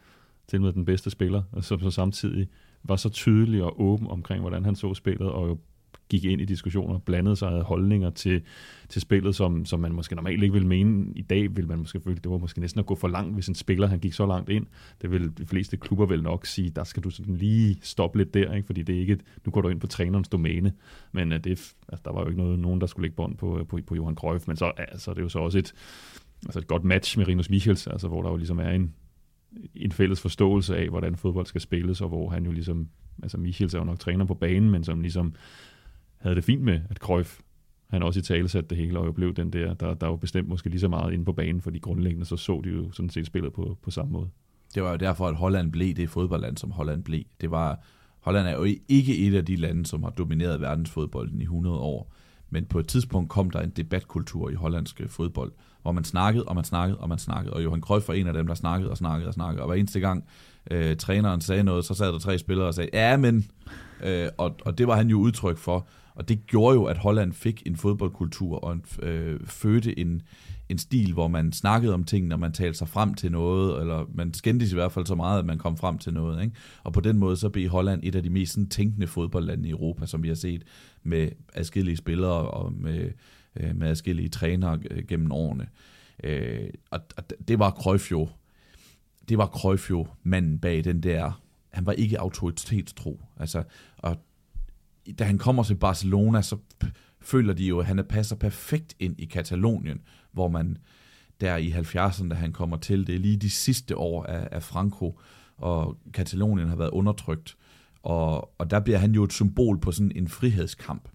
til med den bedste spiller, som så samtidig var så tydelig og åben omkring, hvordan han så spillet, og jo gik ind i diskussioner, blandede sig af holdninger til, til spillet, som, som man måske normalt ikke ville mene. I dag vil man måske føle, det var måske næsten at gå for langt, hvis en spiller han gik så langt ind. Det vil de fleste klubber vel nok sige, der skal du sådan lige stoppe lidt der, ikke? fordi det er ikke, nu går du ind på trænerens domæne, men uh, det, altså, der var jo ikke noget, nogen, der skulle lægge bånd på, øh, på, på Johan Cruyff, men så altså, det er jo så også et, altså et godt match med Rinus Michels, altså, hvor der jo ligesom er en, en fælles forståelse af, hvordan fodbold skal spilles, og hvor han jo ligesom, altså Michels er jo nok træner på banen, men som ligesom havde det fint med, at Cruyff han også i tale satte det hele, og jo blev den der, der, der var bestemt måske lige så meget inde på banen, fordi grundlæggende så så de jo sådan set spillet på, på samme måde. Det var jo derfor, at Holland blev det fodboldland, som Holland blev. Det var, Holland er jo ikke et af de lande, som har domineret verdensfodbolden i 100 år. Men på et tidspunkt kom der en debatkultur i hollandsk øh, fodbold, hvor man snakkede, og man snakkede, og man snakkede. Og Johan Cruyff var en af dem, der snakkede og snakkede og snakkede. Og hver eneste gang øh, træneren sagde noget, så sad der tre spillere og sagde, ja, men... Øh, og, og det var han jo udtryk for. Og det gjorde jo, at Holland fik en fodboldkultur og en, øh, fødte en, en stil, hvor man snakkede om ting, når man talte sig frem til noget, eller man skændtes i hvert fald så meget, at man kom frem til noget. Ikke? Og på den måde så blev Holland et af de mest sådan, tænkende fodboldlande i Europa, som vi har set med adskillige spillere og med, øh, med adskillige trænere øh, gennem årene. Øh, og, og det var Cruyff jo, det var Cruyff jo manden bag den der, han var ikke autoritetstro. Altså, og da han kommer til Barcelona, så føler de jo, at han passer perfekt ind i Katalonien, hvor man der i 70'erne, da han kommer til, det er lige de sidste år af, af Franco, og Katalonien har været undertrykt, og, og der bliver han jo et symbol på sådan en frihedskamp.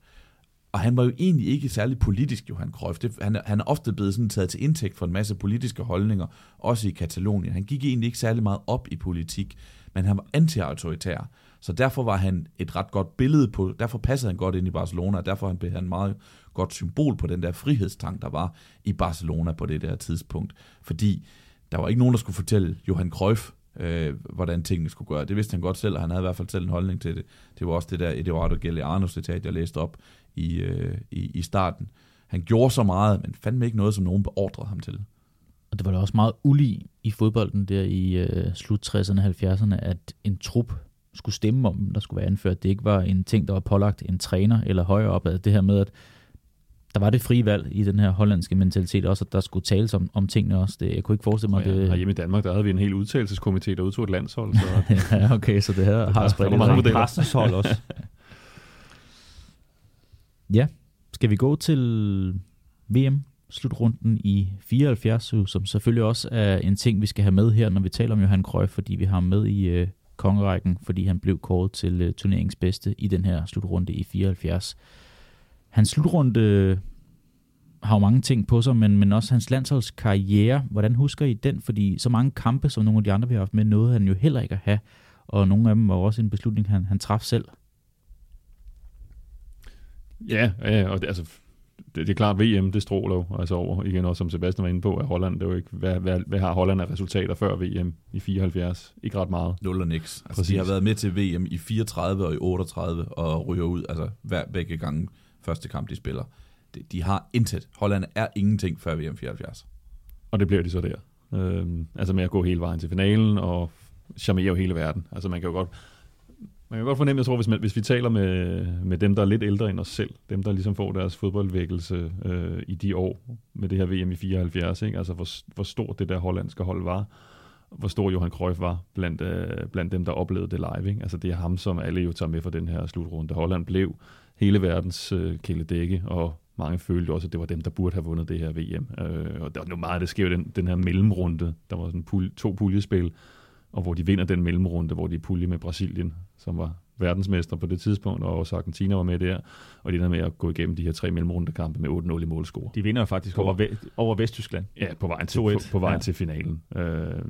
Og han var jo egentlig ikke særlig politisk, Johan Cruyff. Det, han, han er ofte blevet sådan taget til indtægt for en masse politiske holdninger, også i Katalonien. Han gik egentlig ikke særlig meget op i politik, men han var anti-autoritær. Så derfor var han et ret godt billede på, derfor passede han godt ind i Barcelona, og derfor blev han meget godt symbol på den der frihedstang, der var i Barcelona på det der tidspunkt. Fordi der var ikke nogen, der skulle fortælle Johan Cruyff, øh, hvordan tingene skulle gøre. Det vidste han godt selv, og han havde i hvert fald selv en holdning til det. Det var også det der Eduardo Galeano citat, jeg læste op i, øh, i, i starten. Han gjorde så meget, men fandme ikke noget, som nogen beordrede ham til. Og det var da også meget ulig i fodbolden der i øh, slut 60'erne og 70'erne, at en trup skulle stemme om, hvem der skulle være anført. Det ikke var en ting, der var pålagt en træner eller højere op. Altså det her med, at der var det frie valg i den her hollandske mentalitet også, at der skulle tales om, om tingene også. Det, jeg kunne ikke forestille mig, ja, det... herhjemme i Danmark, der havde vi en hel udtalelseskomité, der udtog et landshold, så ja, okay, så det her har der spredt mange. Carstens hold også. Ja, skal vi gå til VM slutrunden i 74, som selvfølgelig også er en ting, vi skal have med her, når vi taler om Johan Krøj, fordi vi har ham med i øh, kongerækken, fordi han blev kåret til øh, turneringens bedste i den her slutrunde i 74. Hans slutrunde øh, har jo mange ting på sig, men, men også hans landsholdskarriere. Hvordan husker I den? Fordi så mange kampe, som nogle af de andre, vi har haft med, nåede han jo heller ikke at have. Og nogle af dem var også en beslutning, han, han traf selv. Ja, ja og det, altså, det, det er klart, VM, det stråler jo altså over, igen også som Sebastian var inde på, at Holland, det er jo ikke, hvad, hvad, hvad har Holland af resultater før VM i 74? Ikke ret meget. Nul og niks. Altså, Præcis. de har været med til VM i 34 og i 38 og ryger ud, altså hver, begge gange første kamp, de spiller. De, de har intet. Holland er ingenting før VM 74. Og det bliver de så der. Øhm, altså med at gå hele vejen til finalen og charmere hele verden. Altså man kan jo godt, man kan godt fornemme, jeg tror, hvis, man, hvis vi taler med, med dem, der er lidt ældre end os selv, dem, der ligesom får deres fodboldvækkelse øh, i de år med det her VM i 74, ikke? altså hvor, hvor stort det der hollandske hold var, hvor stor Johan Cruyff var blandt, øh, blandt dem, der oplevede det live. Ikke? Altså det er ham, som alle jo tager med for den her slutrunde. Holland blev hele verdens øh, kæledække, og mange følte også, at det var dem, der burde have vundet det her VM. Øh, og der var jo meget, det sker jo den, den her mellemrunde. Der var sådan pul, to puljespil, og hvor de vinder den mellemrunde, hvor de er pulje med Brasilien, som var verdensmester på det tidspunkt, og også Argentina var med der, og de ender med at gå igennem de her tre mellemrundekampe med 8-0 i målscore. De vinder faktisk over, Ve- over Vesttyskland. Ja, på vejen til, 2-1. på, på vejen Ja. til finalen, øh,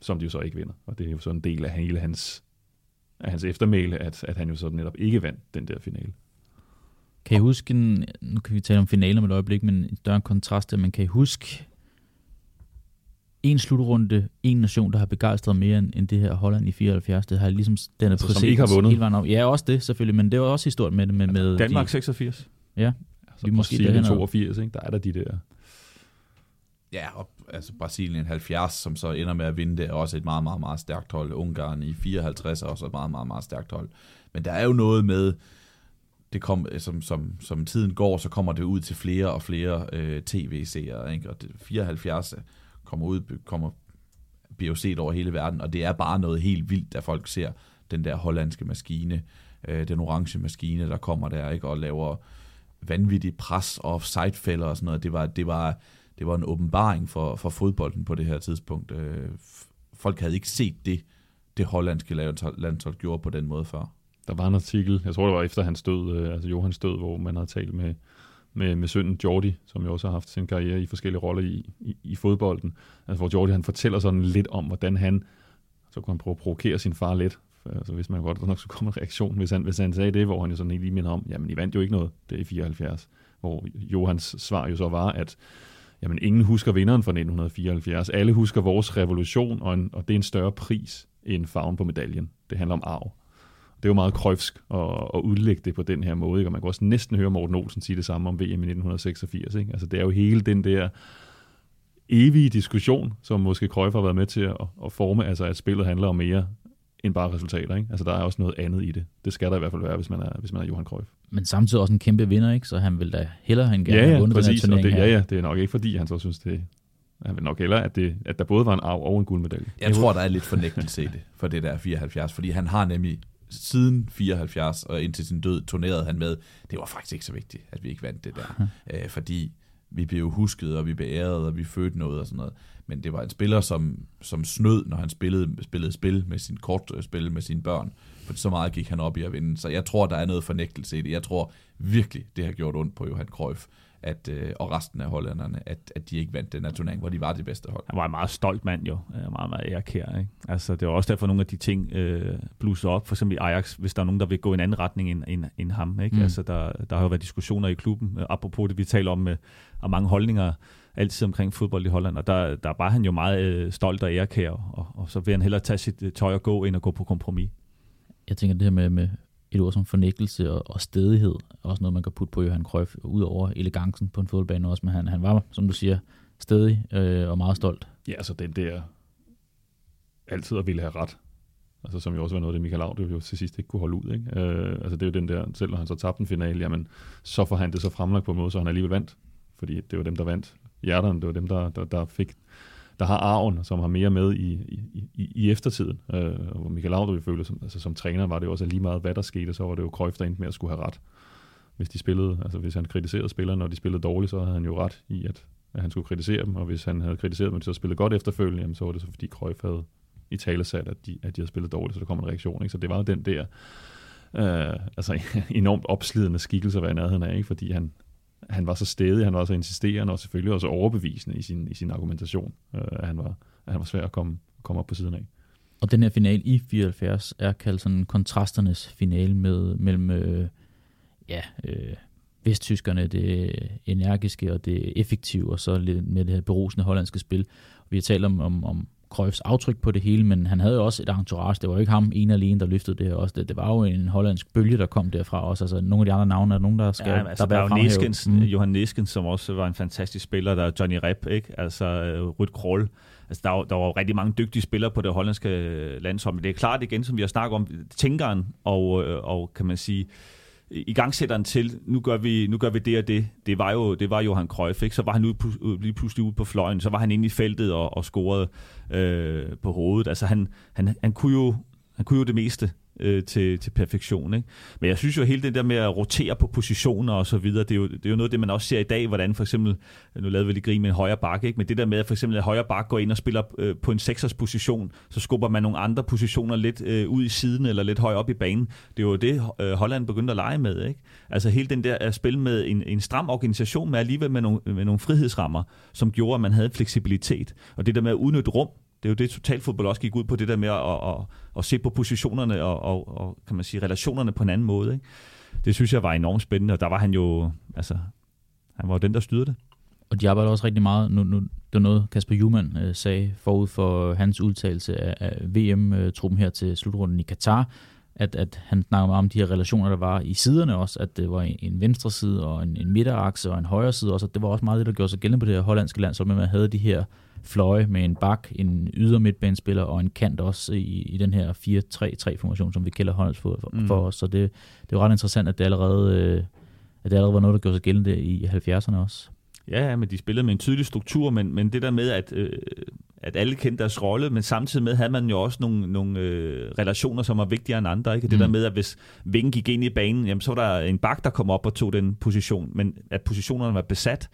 som de jo så ikke vinder. Og det er jo så en del af hele hans, af hans eftermæle, at, at han jo så netop ikke vandt den der finale. Kan I huske, en, nu kan vi tale om finalen om et øjeblik, men en større kontrast, men kan I huske en slutrunde, en nation, der har begejstret mere end, end det her Holland i 74, det har ligesom den er Altså, som præcedens ikke har vundet. hele vejen op. Ja, også det selvfølgelig, men det var også historien med. Med, med Danmark de, 86. ja, Altså, Vi måske Brasilien derhen ad. 82, ikke? der er der de der... Ja, og altså Brasilien 70, som så ender med at vinde, det er også et meget, meget, meget stærkt hold. Ungarn i 54 er også et meget, meget, meget stærkt hold. Men der er jo noget med, det kom, som, som, som tiden går, så kommer det ud til flere og flere øh, tv-seere. Ikke? Og det, 74 kommer ud, kommer, bliver jo set over hele verden, og det er bare noget helt vildt, at folk ser den der hollandske maskine, øh, den orange maskine, der kommer der, ikke? og laver vanvittig pres og sidefælder og sådan noget. Det var, det var, det var en åbenbaring for, for fodbolden på det her tidspunkt. Øh, folk havde ikke set det, det hollandske landshold, gjorde på den måde før. Der var en artikel, jeg tror det var efter hans død, øh, altså Johans død, hvor man havde talt med, med, med sønnen Jordi, som jo også har haft sin karriere i forskellige roller i, i, i fodbolden. Altså hvor Jordi han fortæller sådan lidt om, hvordan han, så kunne han prøve at provokere sin far lidt, altså hvis man godt nok skulle komme en reaktion, hvis han, hvis han sagde det, hvor han jo sådan ikke lige minder om, jamen I vandt jo ikke noget, det er i 74. Hvor Johans svar jo så var, at jamen ingen husker vinderen fra 1974, alle husker vores revolution, og, en, og det er en større pris end farven på medaljen. Det handler om arv. Det er jo meget krøfsk at, at udlægge det på den her måde, ikke? og man kan også næsten høre Morten Olsen sige det samme om VM i 1986. Ikke? Altså det er jo hele den der evige diskussion, som måske Cruyff har været med til at, at forme, altså at spillet handler om mere end bare resultater. Ikke? Altså der er også noget andet i det. Det skal der i hvert fald være, hvis man er, hvis man er Johan Cruyff. men samtidig også en kæmpe vinder, ikke? så han vil da hellere end gerne ja, have ja, vundet præcis. den her det, turnering ja, her. ja, det er nok ikke fordi, han så synes, det han vil nok hellere, at, det, at der både var en arv og en guldmedalje. Jeg tror, der er lidt fornægtelse i det, for det der 74, fordi han har nemlig siden 74 og indtil sin død turnerede han med, det var faktisk ikke så vigtigt, at vi ikke vandt det der. øh, fordi vi blev husket, og vi blev æret, og vi fødte noget og sådan noget. Men det var en spiller, som, som snød, når han spillede, spillede spil med sin kortspil med sine børn. For så meget gik han op i at vinde. Så jeg tror, der er noget fornægtelse i det. Jeg tror virkelig, det har gjort ondt på Johan Cruyff at, øh, og resten af hollænderne, at, at de ikke vandt den her turnering, hvor de var det bedste hold. Han var en meget stolt mand jo, Øh, meget, meget ærekær. Ikke? Altså, det var også derfor, nogle af de ting øh, blusser op, for eksempel i Ajax, hvis der er nogen, der vil gå i en anden retning end, end, end ham. Ikke? Mm. Altså, der, der har jo været diskussioner i klubben, øh, apropos det, vi taler om, med, og mange holdninger altid omkring fodbold i Holland, og der, der var han jo meget øh, stolt og ærekær, og, og så vil han hellere tage sit øh, tøj og gå, end at gå på kompromis. Jeg tænker det her med, med et ord som fornægtelse og, og stedighed, også noget, man kan putte på Johan Cruyff, ud over elegancen på en fodboldbane også, men han, han var, som du siger, stedig øh, og meget stolt. Ja, altså den der altid at ville have ret. Altså som jo også var noget, det Michael Laudrup jo til sidst ikke kunne holde ud. Ikke? Øh, altså det er jo den der, selv når han så tabte en finale, jamen så får han det så fremlagt på en måde, så han alligevel vandt. Fordi det var dem, der vandt. Hjerterne, det var dem, der, der, der fik der har arven, som har mere med i, i, i, i eftertiden. Øh, og hvor Michael Laudrup følte, føler, som, altså som træner var det jo også lige meget, hvad der skete, så var det jo Cruyff, der endte med at skulle have ret. Hvis de spillede, altså hvis han kritiserede spillerne, når de spillede dårligt, så havde han jo ret i, at, at han skulle kritisere dem, og hvis han havde kritiseret dem, så spillede godt efterfølgende, jamen, så var det så fordi Cruyff havde i tale sat, at de, at de havde spillet dårligt, så der kom en reaktion. Ikke? Så det var jo den der øh, altså enormt opslidende skikkelse hvad han i ikke? fordi han, han var så stedig, han var så insisterende, og selvfølgelig også overbevisende i sin, i sin argumentation, øh, at, han var, at han var svær at komme, komme op på siden af. Og den her finale i 74 er kaldt sådan kontrasternes finale med, mellem øh, ja, øh, vesttyskerne, det energiske og det effektive, og så lidt med det her berusende hollandske spil. Vi har talt om, om, om Cruyffs aftryk på det hele, men han havde jo også et entourage. Det var jo ikke ham en alene, der løftede det her også. Det, det var jo en hollandsk bølge, der kom derfra også. Altså nogle af de andre navne er nogen, der skal Ja, altså, der, der er jo fremhæve. Neskens, Mm. Johan Neskens, som også var en fantastisk spiller. Der er Johnny Rep, ikke? Altså uh, Rüd Kroll. Altså, der, var, der var rigtig mange dygtige spillere på det hollandske øh, landshold. Men det er klart igen, som vi har snakket om, tænkeren og, øh, og kan man sige, i gangsætteren til, nu gør, vi, nu gør vi det og det, det var jo det var Johan Cruyff, ikke? så var han ude, lige pludselig ude på fløjen, så var han inde i feltet og, og scorede øh, på hovedet. Altså han, han, han, kunne jo, han kunne jo det meste øh, til, til perfektion. Ikke? Men jeg synes jo, hele det der med at rotere på positioner og så videre, det er, jo, det er jo noget af det, man også ser i dag, hvordan for eksempel, nu lavede vi lige grin med en højre bakke, ikke? men det der med, at for eksempel at højre bakke går ind og spiller øh, på en seksers position, så skubber man nogle andre positioner lidt øh, ud i siden eller lidt højere op i banen. Det er jo det, øh, Holland begyndte at lege med. Ikke? Altså hele den der at spille med en, en stram organisation, men alligevel med nogle, med nogle frihedsrammer, som gjorde, at man havde fleksibilitet. Og det der med at udnytte rum, det er jo det, totalfodbold også gik ud på, det der med at, at, at, at se på positionerne og, og, og, kan man sige, relationerne på en anden måde. Ikke? Det synes jeg var enormt spændende, og der var han jo, altså, han var jo den, der styrede det. Og de arbejder også rigtig meget, nu, nu det var noget Kasper Juhlmann øh, sagde forud for hans udtalelse af, af VM-truppen øh, her til slutrunden i Katar, at, at han snakker meget om de her relationer, der var i siderne også, at det var en venstre side og en, en midterakse og en højre side også, at det var også meget det, der gjorde sig gældende på det her hollandske land, så man havde de her fløje med en bak, en yder midtbanespiller og en kant også i, i den her 4-3-3-formation, som vi kalder hollandsk for, mm. for os. Så det, det var ret interessant, at det allerede, øh, at det allerede var noget, der gjorde sig gældende i 70'erne også. Ja, men de spillede med en tydelig struktur, men, men det der med, at, øh, at alle kendte deres rolle, men samtidig med havde man jo også nogle, nogle øh, relationer, som var vigtigere end andre. Ikke? Det mm. der med, at hvis Vingen gik ind i banen, jamen, så var der en bak, der kom op og tog den position, men at positionerne var besat.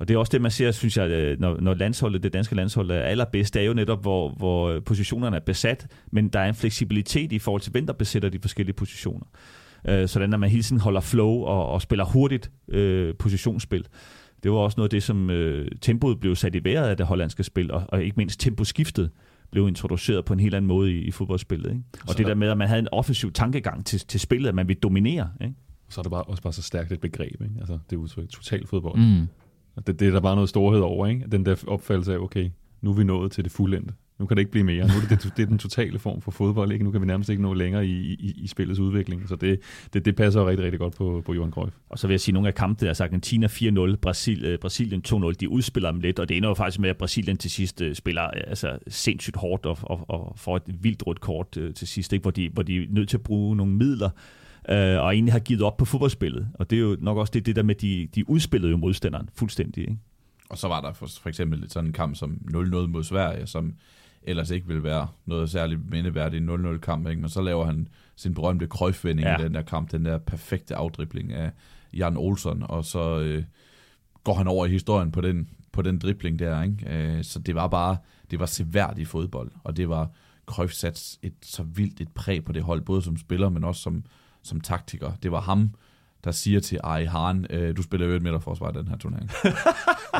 Og det er også det, man ser, synes jeg, øh, når, når landsholdet, det danske landshold er allerbedst, det er jo netop, hvor, hvor positionerne er besat, men der er en fleksibilitet i forhold til, hvem der besætter de forskellige positioner. Øh, sådan at man hele tiden holder flow og, og spiller hurtigt øh, positionsspil det var også noget af det, som øh, tempoet blev sat i vejret af det hollandske spil, og, og ikke mindst temposkiftet blev introduceret på en helt anden måde i, i fodboldspillet. Ikke? Og så det der med, at man havde en offensiv tankegang til, til spillet, at man ville dominere. Ikke? Så er det bare, også bare så stærkt et begreb, ikke? Altså, det er udtryk total fodbold. Mm. Det, det er der bare noget storhed over, ikke? Den der opfattelse af, okay, nu er vi nået til det fuldendte. Nu kan det ikke blive mere. Nu er det, det, det er den totale form for fodbold. Ikke? Nu kan vi nærmest ikke nå længere i, i, i spillets udvikling. Så det, det, det passer rigtig, rigtig godt på, på Johan Cruyff. Og så vil jeg sige, at nogle af kampene, altså Argentina 4-0, Brasil, øh, Brasilien 2-0, de udspiller dem lidt, og det ender jo faktisk med, at Brasilien til sidst øh, spiller øh, altså, sindssygt hårdt og, og, og får et vildt rødt kort øh, til sidst, ikke? Hvor, de, hvor de er nødt til at bruge nogle midler, øh, og egentlig har givet op på fodboldspillet. Og det er jo nok også det, det der med, de, de udspillede jo modstanderen fuldstændig. Ikke? Og så var der for, for eksempel sådan en kamp som 0-0 mod Sverige, som ellers ikke vil være noget særligt mindeværdigt 0-0 kamp, ikke? men så laver han sin berømte krøjfvending ja. i den der kamp, den der perfekte afdribling af Jan Olsen, og så øh, går han over i historien på den, på den dribling der, ikke? Øh, så det var bare, det var seværdigt fodbold, og det var Cruyff sat et så vildt et præg på det hold, både som spiller, men også som, som taktiker. Det var ham, der siger til Ari Hahn, øh, du spiller jo et midterforsvar i den her turnering.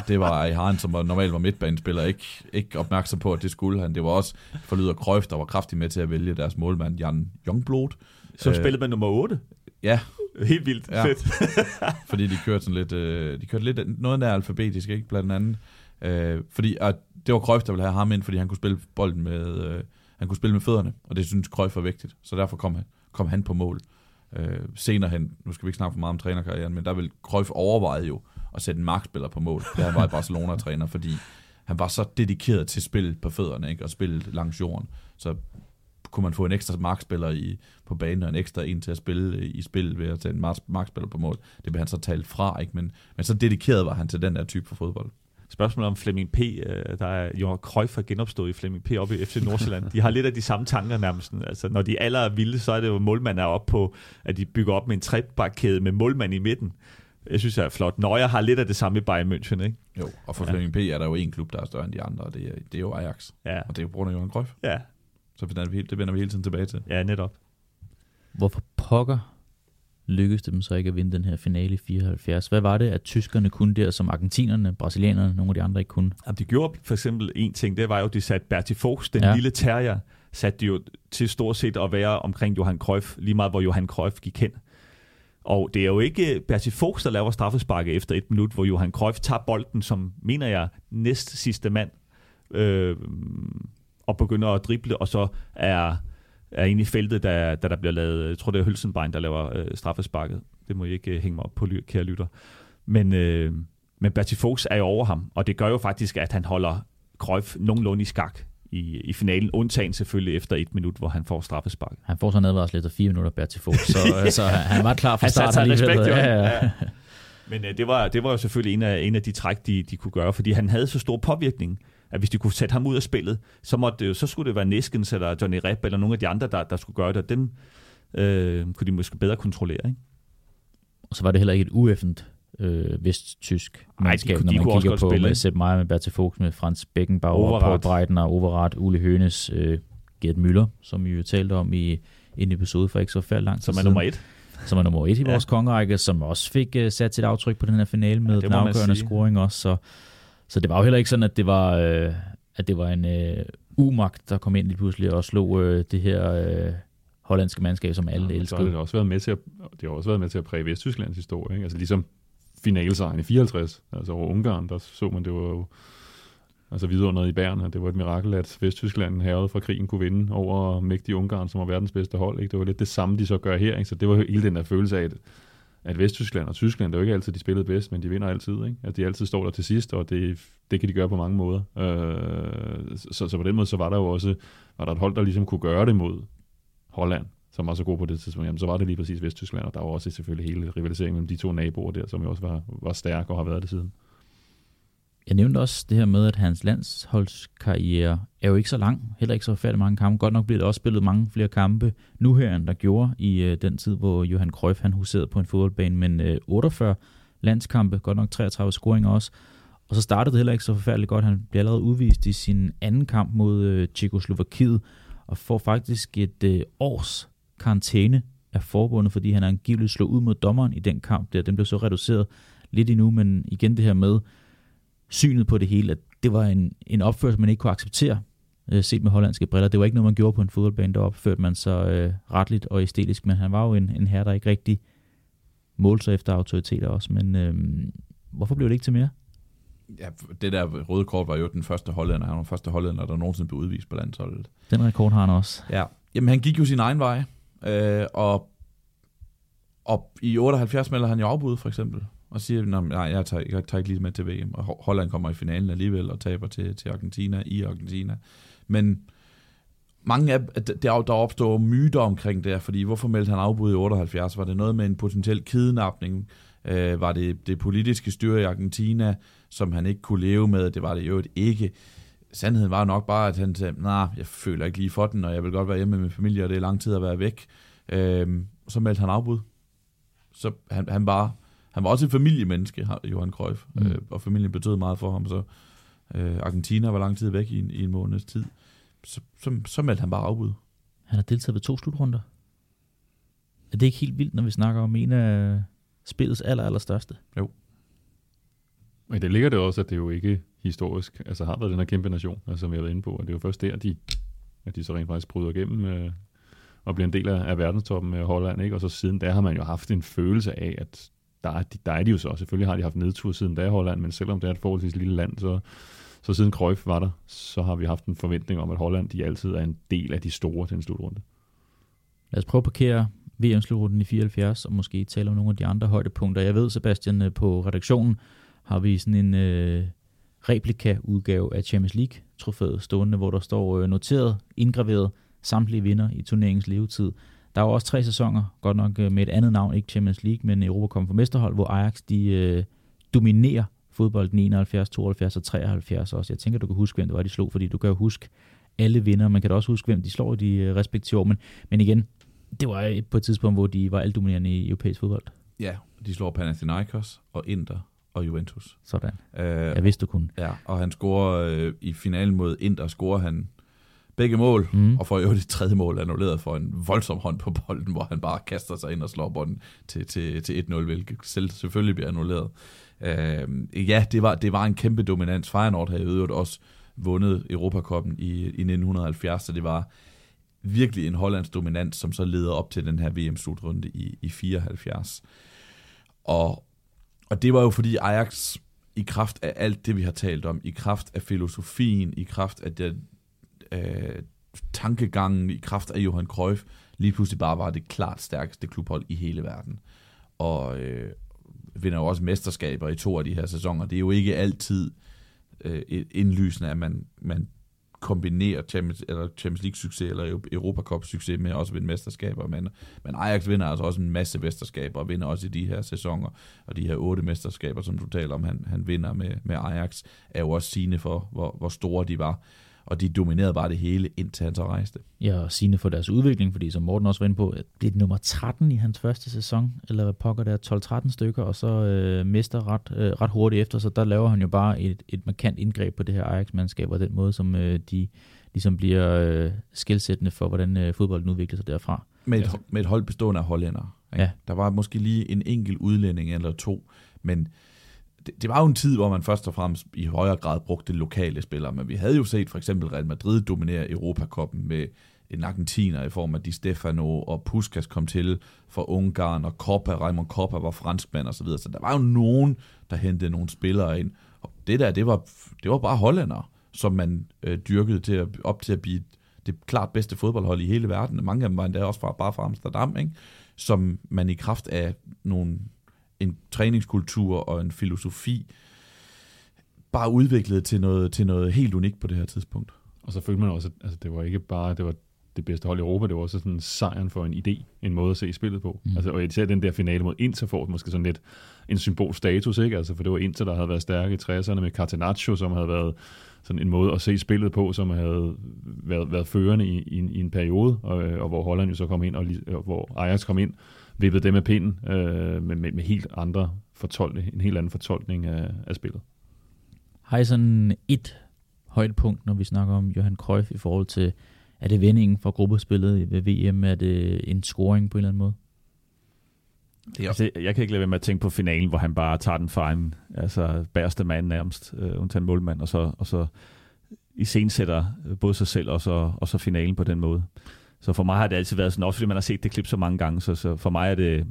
det var Ari Hahn, som var, normalt var midtbanespiller, ikke, ikke opmærksom på, at det skulle han. Det var også forlyder Krøf, der var kraftig med til at vælge deres målmand, Jan Youngblod. Som øh, spillede med nummer 8? Ja. Helt vildt ja. fedt. fordi de kørte sådan lidt, øh, de kørte lidt noget der alfabetisk, ikke, blandt andet. Øh, fordi at det var Krøf, der ville have ham ind, fordi han kunne spille bolden med, øh, han kunne spille med fødderne, og det synes Krøf var vigtigt. Så derfor kom han, kom han på mål. Øh, senere hen, nu skal vi ikke snakke for meget om trænerkarrieren, men der vil Cruyff overveje jo at sætte en markspiller på mål, da han var i Barcelona-træner, fordi han var så dedikeret til spil på fødderne, ikke? og spillet langs jorden. Så kunne man få en ekstra markspiller i, på banen, og en ekstra en til at spille i spil ved at tage en markspiller på mål. Det blev han så talt fra, ikke? Men, men så dedikeret var han til den der type for fodbold. Spørgsmålet om Flemming P. Øh, der er jo Cruyff har genopstået i Flemming P. oppe i FC Nordsjælland. De har lidt af de samme tanker nærmest. Altså, når de aller er vilde, så er det jo, målmand er op på, at de bygger op med en trebakkæde med målmand i midten. Jeg synes, det er flot. Nøjer har lidt af det samme i Bayern München, ikke? Jo, og for ja. Flemming P. er der jo en klub, der er større end de andre, og det er, det er jo Ajax. Ja. Og det er jo på grund af Johan Cruyff. Ja. Så det vender, vi, det vender vi hele tiden tilbage til. Ja, netop. Hvorfor pokker lykkedes det dem så ikke at vinde den her finale i 74. Hvad var det, at tyskerne kunne der, som argentinerne, brasilianerne, nogle af de andre ikke kunne? Jamen, de gjorde for eksempel en ting, det var jo, at de satte Bertie Fox, den ja. lille terrier, satte de jo til stort set at være omkring Johan Cruyff, lige meget hvor Johan Cruyff gik hen. Og det er jo ikke Bertie Fox, der laver straffesparket efter et minut, hvor Johan Cruyff tager bolden som, mener jeg, næst sidste mand, øh, og begynder at drible, og så er er inde i feltet, da, da der bliver lavet, jeg tror det er Hølsenbein, der laver øh, straffesparket. Det må I ikke øh, hænge mig op på, kære lytter. Men, øh, men Bertie Fox er jo over ham, og det gør jo faktisk, at han holder Cruyff nogenlunde i skak i, i finalen, undtagen selvfølgelig efter et minut, hvor han får straffespark. Han får så nedvarslet efter fire minutter, Bertie Fox, så, øh, så han var klar fra start. Han satte respekt, ja, ja. ja. Men øh, det, var, det var jo selvfølgelig en af, en af de træk, de, de kunne gøre, fordi han havde så stor påvirkning at hvis de kunne sætte ham ud af spillet, så, måtte det, så skulle det være Niskens eller Johnny Rep eller nogle af de andre, der, der skulle gøre det. Dem, øh, kunne de måske bedre kontrollere. Ikke? Og så var det heller ikke et ueffent øh, vesttysk mandskab, når de man kunne også kigger på spille, med? Sepp Meier, med Bertil Fuchs, med Frans Beckenbauer, Overath. Paul Breitner, Overath, Ule Hønes, øh, Gert Müller, som vi jo talte om i en episode for ikke så færdig lang tid Som er nummer et. som er nummer et i Ja. vores kongerække, som også fik uh, sat sit aftryk på den her finale med Ja, ja, den man afgørende scoring også. Så, så det var jo heller ikke sådan, at det var, øh, at det var en øh, umagt, der kom ind lige pludselig og slog øh, det her øh, hollandske mandskab, som alle Ja, ja, så har det elskede. også været med til at, det har også været med til at præge Vesttysklands historie. Ikke? Altså ligesom finalesejren i 54, altså over Ungarn, der så man, det var jo altså vidunderet i Bern, at det var et mirakel, at Vesttyskland herred fra krigen kunne vinde over mægtige Ungarn, som var verdens bedste hold. Ikke? Det var lidt det samme, de så gør her. Ikke? Så det var jo hele den der følelse af, at, at Vesttyskland og Tyskland, det er jo ikke altid, de spillede bedst, men de vinder altid. Ikke? At de altid står der til sidst, og det, det kan de gøre på mange måder. Øh, så, så på den måde, så var der jo også var der et hold, der ligesom kunne gøre det mod Holland, som var så god på det tidspunkt, jamen, så var det lige præcis Vesttyskland, og der var også selvfølgelig hele rivaliseringen mellem de to naboer der, som jo også var, var stærk og har været det siden. Jeg nævnte også det her med, at hans landsholdskarriere er jo ikke så lang, heller ikke så færdig mange kampe. Godt nok bliver der også spillet mange flere kampe nu her, end der gjorde i øh, den tid, hvor Johan Cruyff han huserede på en fodboldbane, men øh, 48 landskampe, godt nok 33 scoringer også. Og så startede det heller ikke så forfærdeligt godt. Han bliver allerede udvist i sin anden kamp mod øh, Tjekoslovakiet, og får faktisk et øh, års karantæne af forbundet, fordi han angiveligt slog ud mod dommeren i den kamp der. Den blev så reduceret lidt endnu, men igen det her med, synet på det hele, at det var en, en opførsel, man ikke kunne acceptere, øh, set med hollandske briller. Det var ikke noget, man gjorde på en fodboldbane, der opførte man sig øh, retligt og æstetisk, men han var jo en, en herre, der ikke rigtig målte sig efter autoriteter også. Men øh, hvorfor blev det ikke til mere? Ja, det der røde kort var jo den første hollænder. Han var den første hollænder, der nogensinde blev udvist på landsholdet. Den rekord har han også. Ja. Jamen, han gik jo sin egen vej, øh, og, og i 78 melder han jo afbud, for eksempel, og siger, "Nå, nej, jeg tager, jeg tager ikke lige med til VM, og Holland kommer i finalen alligevel, og taber til, til Argentina i Argentina. Men mange af, der, der opstår myter omkring det her, fordi hvorfor meldte han afbud i 78? Var det noget med en potentiel kidnapning? Øh, var det det politiske styre i Argentina, som han ikke kunne leve med? Det var det jo ikke. Sandheden var nok bare, at han sagde, nej, jeg føler ikke lige for den, og jeg vil godt være hjemme med min familie, og det er lang tid at være væk. Øh, så meldte han afbud. Så han, han var han var også et familiemenneske, Johan Cruyff, Mm. øh, og familien betød meget for ham. Så øh, Argentina var lang tid væk i en, i en måneds tid. Så, så, så meldte han bare afbud. Han har deltaget ved to slutrunder. Er det ikke helt vildt, når vi snakker om en af spillets aller, aller største? Men det ligger det også, at det jo ikke historisk altså har været den her kæmpe nation, altså, som jeg har været inde på, og det er jo først der, de, at de så rent faktisk bryder igennem øh, og bliver en del af, af verdenstoppen med Holland, ikke? og så siden da har man jo haft en følelse af, at der er, de, der er de jo så, selvfølgelig har de haft nedtur siden da i Holland, men selvom det er et forholdsvis lille land, så, så siden Cruyff var der, så har vi haft en forventning om, at Holland de altid er en del af de store til en slutrunde. Lad os prøve at parkere VM-slutrunden i 74, og måske tale om nogle af de andre højdepunkter. Jeg ved, Sebastian, øh, på redaktionen har vi sådan en øh, replika-udgave af Champions League-trofæet stående, hvor der står øh, noteret, indgraveret samtlige vinder i turneringens levetid. Der er jo også tre sæsoner, godt nok øh, med et andet navn, ikke Champions League, men Europa kom for mesterhold, hvor Ajax de øh, dominerer fodbolden i 71, 72 og 73 også. Jeg tænker, du kan huske, hvem det var, de slog, fordi du kan jo huske alle vinder. Man kan da også huske, hvem de slår i de øh, respektive år. Men, men igen, det var på et tidspunkt, hvor de var altdominerende i europæisk fodbold. Ja, de slår Panathinaikos og Inter og Juventus. Sådan. Øh, Jeg vidste, du kunne. ja, og han scorer øh, i finalen mod Inter, scorer han begge mål, Mm. og får jo det tredje mål annulleret for en voldsom hånd på bolden, hvor han bare kaster sig ind og slår bolden til, til, til 1-0, hvilket selv selvfølgelig bliver annulleret. Øh, ja, det var, det var en kæmpe dominans. Feyenoord havde jo også vundet Europacupen i, i 1970, så det var virkelig en hollandsk dominans, som så leder op til den her VM-slutrunde i, i 74. Og, og det var jo fordi Ajax i kraft af alt det, vi har talt om, i kraft af filosofien, i kraft af det, øh, tankegangen, i kraft af Johan Cruyff, lige pludselig bare var det klart stærkeste klubhold i hele verden. Og øh, vinder jo også mesterskaber i to af de her sæsoner. Det er jo ikke altid øh, indlysende, at man, man kombinerer Champions, eller Champions League succes eller Europa Cup succes med også at vinde mesterskaber, men, men Ajax vinder altså også en masse mesterskaber og vinder også i de her sæsoner, og de her otte mesterskaber, som du taler om, han, han vinder med, med Ajax, er jo også sigende for, hvor, hvor store de var og de dominerede bare det hele, indtil han så rejste. Ja, og Signe for deres udvikling, fordi som Morten også var inde på, det er nummer 13 i hans første sæson, eller hvad pokker der, 12-13 stykker, og så øh, mister ret, øh, ret hurtigt efter, så der laver han jo bare et, et markant indgreb på det her Ajax-mandskab, og den måde, som øh, de ligesom bliver øh, skældsættende for, hvordan øh, fodbolden udvikler sig derfra. Med et, med et hold bestående af hollænder. Ikke? Ja. Der var måske lige en enkelt udlænding eller to, men det, det var jo en tid, hvor man først og fremmest i højere grad brugte lokale spillere, men vi havde jo set for eksempel Real Madrid dominere Europakoppen med en argentiner i form af Di Stefano, og Puskas kom til fra Ungarn, og Koppa, Raymond Koppa var franskmand og så videre. Så der var jo nogen, der hentede nogle spillere ind. Og det der, det var, det var bare hollændere, som man øh, dyrkede til at, op til at blive det klart bedste fodboldhold i hele verden. Mange af dem var endda også fra, bare fra Amsterdam, ikke? som man i kraft af nogle, en træningskultur og en filosofi bare udviklede til noget, til noget helt unikt på det her tidspunkt. Og så følte man også, at altså, det var ikke bare det var det bedste hold i Europa, det var også sådan en sejren for en idé, en måde at se spillet på. Mm. Altså, og især den der finale mod Inter får måske sådan lidt en symbolstatus, ikke? Altså, for det var Inter, der havde været stærke i 60'erne med Catenaccio, som havde været sådan en måde at se spillet på, som havde været, været førende i, i, en, i en periode, og, og hvor Holland jo så kom ind, og, og hvor Ajax kom ind, vippede dem med pinden øh, med, med, med helt andre fortolkning, en helt anden fortolkning af, af spillet. Har I sådan et højdepunkt, når vi snakker om Johan Cruyff i forhold til, er det vendingen fra gruppespillet ved VM, er det en scoring på en eller anden måde? Det er altså, jeg kan ikke lade være med at tænke på finalen, hvor han bare tager den fra en altså bærste mand nærmest, øh, undtagen målmand, og så, og så iscensætter både sig selv og så, og så finalen på den måde. Så for mig har det altid været sådan, også fordi man har set det klip så mange gange, så, så for mig er det,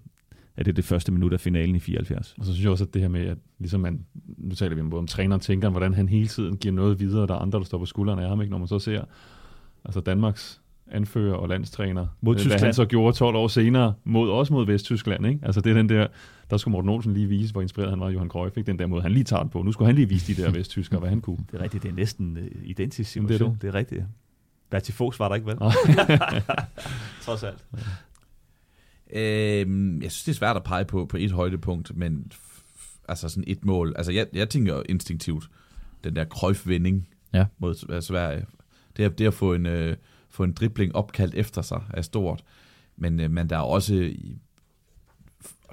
er det det første minut af finalen i 74. Og så synes jeg også, at det her med, at ligesom man, nu taler vi om træneren tænker, hvordan han hele tiden giver noget videre, der er andre, der står på skuldrene af ham, ikke? når man så ser altså Danmarks anfører og landstræner, mod hvad Tyskland. han så gjorde 12 år senere, mod, også mod Vesttyskland. Ikke? Altså det er den der, der skulle Morten Olsen lige vise, hvor inspireret han var af Johan Cruyff, ikke? den der måde, han lige tager den på. Nu skulle han lige vise de der vesttyskere, hvad han kunne. Det er rigtigt, det er næsten uh, identisk Jamen, det er situation. det. det er rigtigt. Bertil Fogs var der ikke, vel? Trods alt. Øhm, jeg synes, det er svært at pege på, på et højdepunkt, men altså sådan et mål. Altså jeg, jeg tænker instinktivt, den der krøjfvinding Ja. mod Sverige. Det, at- det at få en, øh, få en dribling opkaldt efter sig er stort. Men, øh, men der er også,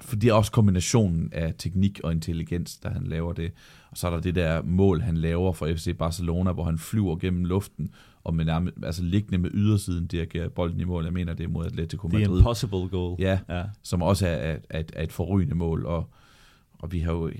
for det er også kombinationen af teknik og intelligens, der han laver det. Og så er der det der mål, han laver for FC Barcelona, hvor han flyver gennem luften, og med nærmest, altså liggende med ydersiden dirigerer bolden i mål. Jeg mener, det er mod Atletico Madrid impossible goal. Ja. ja. som også er, er, er, et, er et forrygende mål, og, og vi har jo,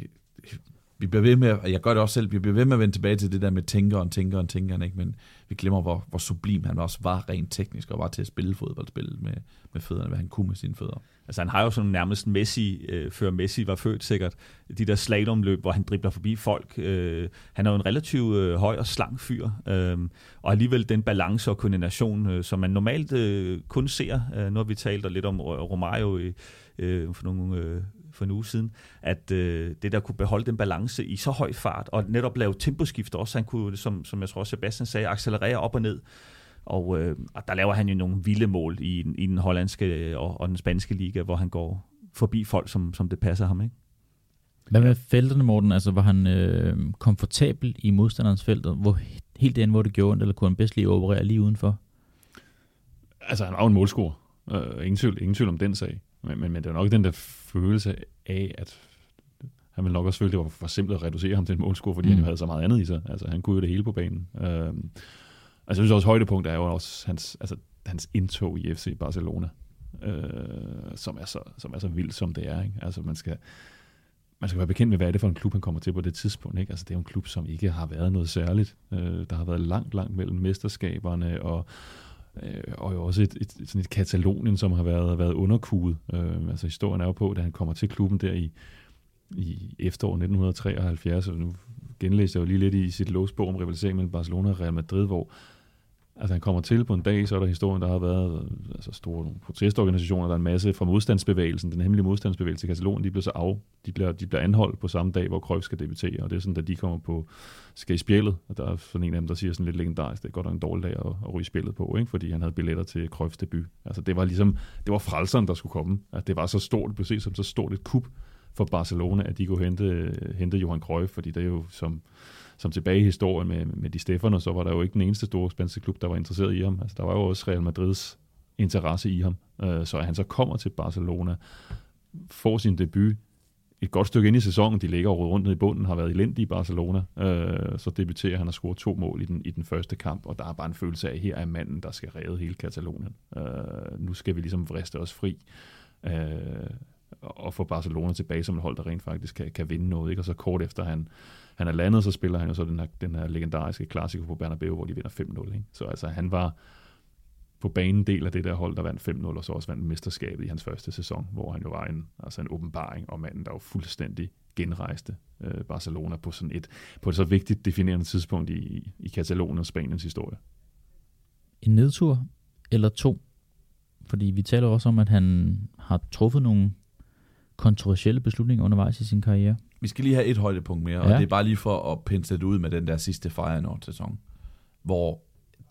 vi bliver ved med, og jeg gør det også selv, vi bliver ved med at vende tilbage til det der med tænkeren, tænkeren, tænkeren, ikke? men vi glemmer, hvor, hvor sublim han også var rent teknisk, og var til at spille fodboldspil med, med fødderne, hvad han kunne med sine fødder. Altså han har jo sådan nærmest Messi, øh, før Messi var født sikkert, de der slalomløb, hvor han dribler forbi folk. Øh, han er jo en relativt øh, høj og slank fyr, øh, og alligevel den balance og koordination, øh, som man normalt øh, kun ser. Øh, nu har vi talt lidt om Romario i, øh, for nogle øh, for en uge siden, at øh, det der kunne beholde den balance i så høj fart, og netop lave temposkift også, han kunne, som, som jeg tror Sebastian sagde, accelerere op og ned. Og, øh, og der laver han jo nogle vilde mål i, den- i den hollandske og, og den spanske liga, hvor han går forbi folk, som, som det passer ham. Ikke? Hvad med felterne, Morten? Altså, var han øh, komfortabel i modstanderens felter? Hvor, helt derinde, hvor det gjorde ondt, eller kunne han bedst lige operere lige udenfor? Altså, han var jo en målscorer. Uh, ingen, tvivl, ingen tvivl om den sag. Men, men, men det er nok den der følelse af, at han ville nok også føle, det var for simpelt at reducere ham til en målscorer, fordi mm. han Mm. jo havde så meget andet i sig. Altså, han kunne jo det hele på banen. Uh, altså, jeg synes også, højdepunkt er jo også hans, altså, hans indtog i FC Barcelona, uh, som, er så, som er så vildt, som det er. Ikke? Altså, man skal, man skal være bekendt med, hvad er det for en klub, han kommer til på det tidspunkt. Ikke? Altså, det er jo en klub, som ikke har været noget særligt. Øh, der har været langt, langt mellem mesterskaberne, og, øh, og jo også et, et, sådan et Katalonien, som har været, været underkuget. Øh, altså, historien er jo på, da han kommer til klubben der i, i efteråret 1973, og nu genlæste jeg jo lige lidt i sit låsbog om rivalisering mellem Barcelona og Real Madrid, hvor Altså han kommer til på en dag, så er der historien, der har været altså store nogle protestorganisationer, der er en masse fra modstandsbevægelsen, den hemmelige modstandsbevægelse i Katalonien, de bliver så af, de bliver, de bliver anholdt på samme dag, hvor Cruyff skal debutere, og det er sådan, da de kommer på, skal i spjældet, og der er sådan en af dem, der siger sådan lidt legendarisk, det er godt nok en dårlig dag at, at ryge spillet på, ikke? fordi han havde billetter til Cruyffs debut. Altså det var ligesom, det var frelseren, der skulle komme, at det var så stort, det blev set som så stort et kup for Barcelona, at de kunne hente, hente Johan Cruyff, fordi det er jo som, som tilbage i historien med, med de Stefano, så var der jo ikke den eneste store spanske klub, der var interesseret i ham. Altså, der var jo også Real Madrids interesse i ham. Øh, så at han så kommer til Barcelona, får sin debut, et godt stykke ind i sæsonen, de ligger rundt ned i bunden, har været elendige i Barcelona, øh, så debuterer han og scorer to mål i den, i den første kamp, og der er bare en følelse af, at her er manden, der skal redde hele Katalonien. Øh, nu skal vi ligesom vriste os fri, øh, og få Barcelona tilbage som et hold, der rent faktisk kan, kan vinde noget, ikke? og så kort efter han, han er landet, så spiller han jo så den her, den her legendariske klassiker på Bernabeu, hvor de vinder 5-0. Ikke? Så altså, han var på banen del af det der hold, der vandt 5-0, og så også vandt mesterskabet i hans første sæson, hvor han jo var en, altså en åbenbaring, og manden, der jo fuldstændig genrejste øh, Barcelona på sådan et, på et så vigtigt definerende tidspunkt i, i Katalonien og Spaniens historie. En nedtur eller to? Fordi vi taler også om, at han har truffet nogle kontroversielle beslutninger undervejs i sin karriere. Vi skal lige have et højdepunkt mere, ja. og det er bare lige for at pensle det ud med den der sidste Feyenoord-sæson, hvor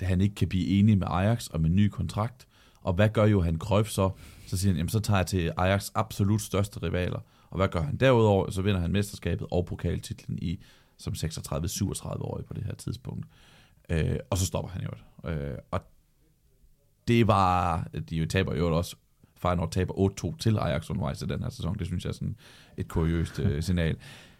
han ikke kan blive enig med Ajax om en ny kontrakt. Og hvad gør Johan Cruyff så? Så siger han, jamen så tager jeg til Ajax absolut største rivaler. Og hvad gør han derudover? Så vinder han mesterskabet og pokaltitlen i som 36-37 årig på det her tidspunkt. Øh, og så stopper han jo. Øh, og det var, de jo taber jo også, Feyenoord taber 8-2 til Ajax undervejs i den her sæson. Det synes jeg er sådan et kuriøst øh, signal.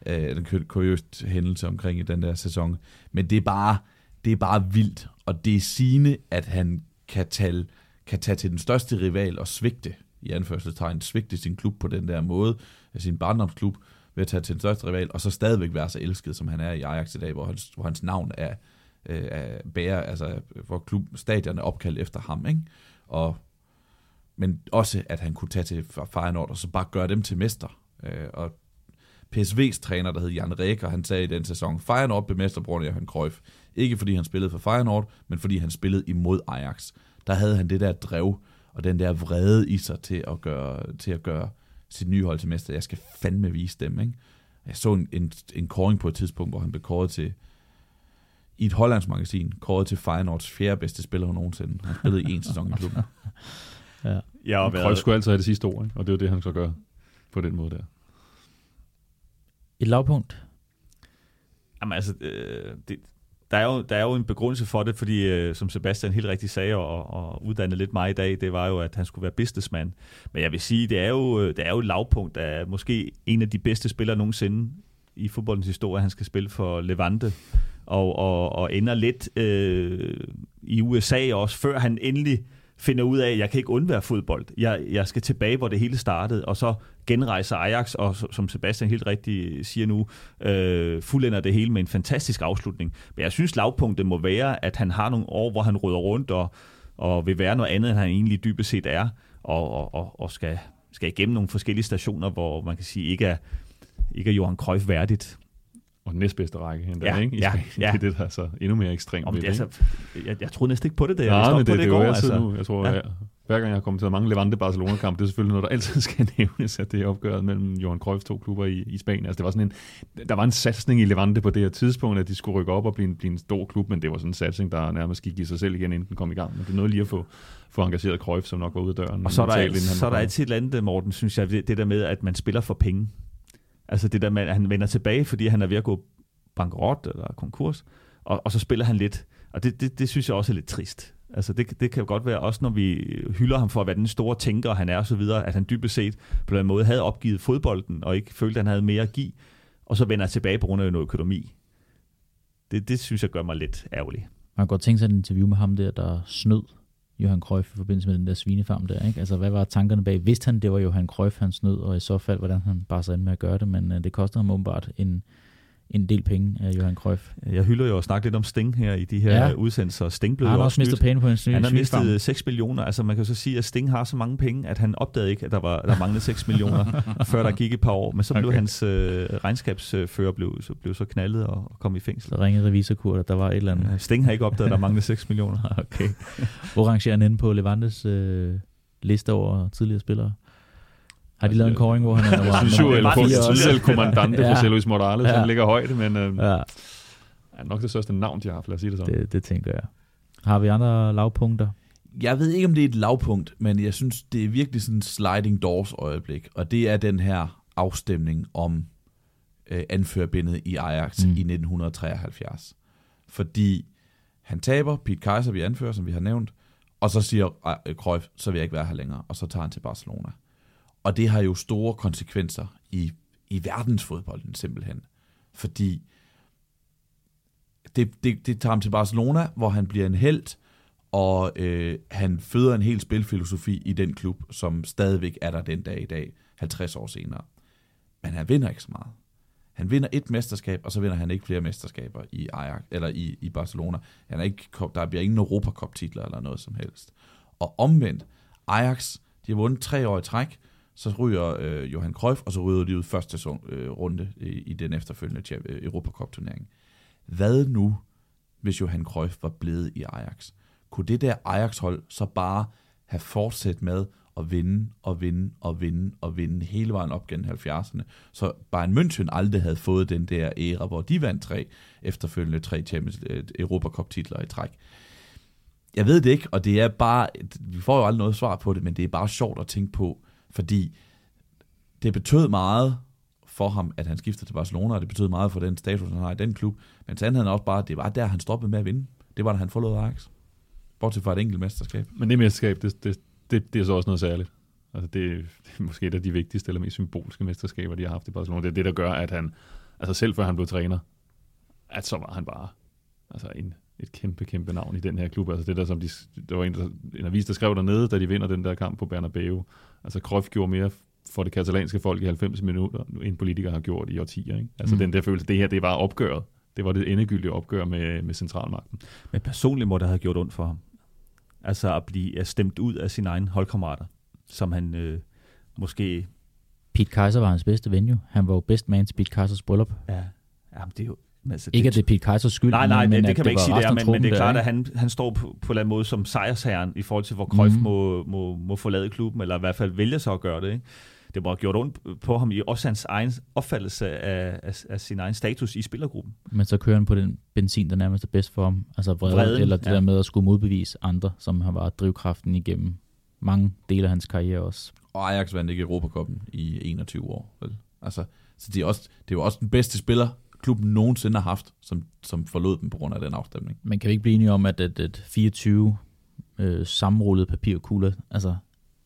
Øh, en kuriøst hændelse omkring i den der sæson. Men det er bare, det er bare vildt, og det er sigende, at han kan, tale, kan tage til den største rival og svigte, i anførselstegn, svigte sin klub på den der måde, øh, sin barndomsklub, ved at tage til den største rival, og så stadigvæk være så elsket, som han er i Ajax i dag, hvor hans, hvor hans navn er, øh, er bærer, altså hvor klub, stadion er opkaldt efter ham, ikke? Og, men også, at han kunne tage til Feyenoord, og så bare gøre dem til mester. Øh, og PSV's træner, der hed Jan Rækker, han sagde i den sæson, Feyenoord blev mester på Johan Cruyff. Ikke fordi han spillede for Feyenoord, men fordi han spillede imod Ajax. Der havde han det der drev, og den der vrede i sig til at gøre, til at gøre sit nye hold til mester. Jeg skal fandme vise dem, ikke? Jeg så en, en, en koring på et tidspunkt, hvor han blev kåret til, i et hollandsk magasin, kåret til Feyenoords fjerde bedste spiller nogensinde. Han spillede i en sæson i klubben. ja. Og Cruyff skulle altid have det sidste ord, ikke? og det er jo det, han så gør på den måde der. Et lavpunkt? Jamen altså, øh, det, der er, jo, der er jo en begrundelse for det, fordi øh, som Sebastian helt rigtigt sagde, og, og uddannede lidt mig i dag, det var jo, at han skulle være businessman. Men jeg vil sige, det er jo, øh, det er jo et lavpunkt af måske en af de bedste spillere nogensinde i fodboldens historie. Han skal spille for Levante, og, og, og ender lidt øh, i USA også, før han endelig finder ud af, at jeg kan ikke undvære fodbold. Jeg, jeg skal tilbage, hvor det hele startede, og så genrejser Ajax, og som Sebastian helt rigtigt siger nu, øh, fuldender det hele med en fantastisk afslutning. Men jeg synes, lavpunktet må være, at han har nogle år, hvor han rydder rundt og, og vil være noget andet, end han egentlig dybest set er, og, og, og, og skal, skal igennem nogle forskellige stationer, hvor man kan sige, ikke er, ikke er Johan Cruyff værdigt og den næstbedste række endda, ja, ikke? I ja, ja. Det er det, der er så endnu mere ekstremt. Om det, det, altså, jeg, jeg troede næsten ikke på det, da jeg Nej, men det, på det, det, det går, går. Altså. Nu. Jeg tror, ja. jeg, hver gang jeg har kommet til mange Levante Barcelona-kampe, det er selvfølgelig noget, der altid skal nævnes, at det er opgøret mellem Johan Cruyffs to klubber i, i Spanien. Altså, det var sådan en, der var en satsning i Levante på det her tidspunkt, at de skulle rykke op og blive en, blive en stor klub, men det var sådan en satsning, der nærmest gik i sig selv igen, inden den kom i gang. Men det er noget lige at få, få engageret Cruyff, som nok var ude af døren. Og så er der, så er der altid et eller andet, Morten, synes jeg, det der med, at man spiller for penge. Altså det der med, at han vender tilbage, fordi han er ved at gå bankerot eller konkurs, og, og så spiller han lidt. Og det, det, det synes jeg også er lidt trist. Altså det, det kan jo godt være, også når vi hylder ham for at være den store tænker, han er og så videre, at han dybest set på en måde havde opgivet fodbolden, og ikke følte, at han havde mere at give, og så vender tilbage på grund af noget økonomi. Det, det synes jeg gør mig lidt ærgerlig. Man kan godt tænke sig et interview med ham der, der snød Johan Cruyff i forbindelse med den der svinefarm der. Ikke? Altså, hvad var tankerne bag? Vidste han, det var Johan Cruyff, han snød, og i så fald, hvordan han bare sig ind med at gøre det, men uh, det kostede ham åbenbart en, en del penge af Johan Cruyff. Jeg hylder jo at snakke lidt om Sting her i de her ja. udsendelser. Sting blev han har også mistet penge på en Han har mistet 6 millioner. Altså man kan så sige, at Sting har så mange penge, at han opdagede ikke, at der, var, der manglede 6 millioner, før der gik et par år. Men så blev okay. hans øh, regnskabsfører blev, så, blev så knaldet og, og kom i fængsel. Så ringede revisorkurt, at der var et eller andet. Sting har ikke opdaget, at der manglede 6 millioner. okay. Hvor rangerer han inde på Levantes øh, liste over tidligere spillere? Har de lavet en kåring, hvor han er... Jeg synes jo, eller selv kommandante ja. for Luis Morales, ja. han ligger højt, men øh, ja. er nok det største navn, de har haft, lad os sige det sådan. Det, det tænker jeg. Har vi andre lavpunkter? Jeg ved ikke, om det er et lavpunkt, men jeg synes, det er virkelig sådan en sliding doors øjeblik, og det er den her afstemning om øh, anførbindet i Ajax Mm. i 1973. Fordi han taber, Pete Kaiser vi anfører, som vi har nævnt, og så siger Cruyff, så vil jeg ikke være her længere, og så tager han til Barcelona. Og det har jo store konsekvenser i, i verdensfodbolden simpelthen. Fordi det, det, det tager ham til Barcelona, hvor han bliver en held, og øh, han føder en hel spilfilosofi i den klub, som stadigvæk er der den dag i dag, 50 år senere. Men han vinder ikke så meget. Han vinder et mesterskab, og så vinder han ikke flere mesterskaber i Ajax eller i, i Barcelona. Han er ikke, der bliver ingen Europacup-titler eller noget som helst. Og omvendt, Ajax, de har vundet tre år i træk, så ryger øh, Johan Cruyff, og så ryger de ud første sæson, øh, runde i, i den efterfølgende øh, Europacup-turnering. Hvad nu, hvis Johan Cruyff var blevet i Ajax? Kunne det der Ajax-hold så bare have fortsat med at vinde og vinde og vinde og vinde hele vejen op gennem 70'erne, så Bayern München aldrig havde fået den der æra, hvor de vandt tre efterfølgende tre Champions øh, Europacup-titler i træk. Jeg ved det ikke, og det er bare, vi får jo aldrig noget svar på det, men det er bare sjovt at tænke på, fordi det betød meget for ham, at han skifter til Barcelona, og det betød meget for den status, han har i den klub, men sandheden er også bare, at det var der, han stoppede med at vinde. Det var da han forlod Ajax. Bortset fra et enkelt mesterskab. Men det mesterskab, det, det, det, det er så også noget særligt. Altså det, det er måske et af de vigtigste eller mest symbolske mesterskaber, de har haft i Barcelona. Det er det, der gør, at han, altså selv før han blev træner, at så var han bare altså en, et kæmpe, kæmpe navn i den her klub. Altså det der, som de, der var en, der, en avis, der skrev dernede, da de vinder den der kamp på Bernabeu. Altså Cruyff gjorde mere for det katalanske folk i 90 minutter, end politikere har gjort i årtier. Ikke? Altså Mm. den der følelse, det her, det var opgøret. Det var det endegyldige opgør med, med centralmagten. Men personligt må det have gjort ondt for ham. Altså at blive stemt ud af sine egne holdkammerater, som han øh, måske... Pete Kaiser var hans bedste ven jo. Han var jo best man til Pete Kaisers bryllup. Ja, jamen, det er jo... Altså, Ikke at det er Pete Kaisers skyld, Nej, nej, men, men, det, kan man ikke var sige, det er, men, men det er klart, der, at han, han står på, på en eller anden måde som sejrsherren i forhold til, hvor Cruyff mm. må, må, må forlade klubben, eller i hvert fald vælge sig at gøre det. Ikke? Det må have gjort ondt på ham i også hans egen opfattelse af, af, af sin egen status i spillergruppen. Men så kører han på den benzin, der nærmest er bedst for ham. Altså vrede, Vreden, eller det ja. der med at skulle modbevise andre, som har været drivkraften igennem mange dele af hans karriere også. Og Ajax vandt ikke Europacupen i 21 år. Vel? Altså, så de er også, det er jo også den bedste spiller, klubben nogensinde har haft, som, som forlod dem på grund af den afstemning. Men kan vi ikke blive enige om, at et, et 24 øh, sammenrullede papirkugler, altså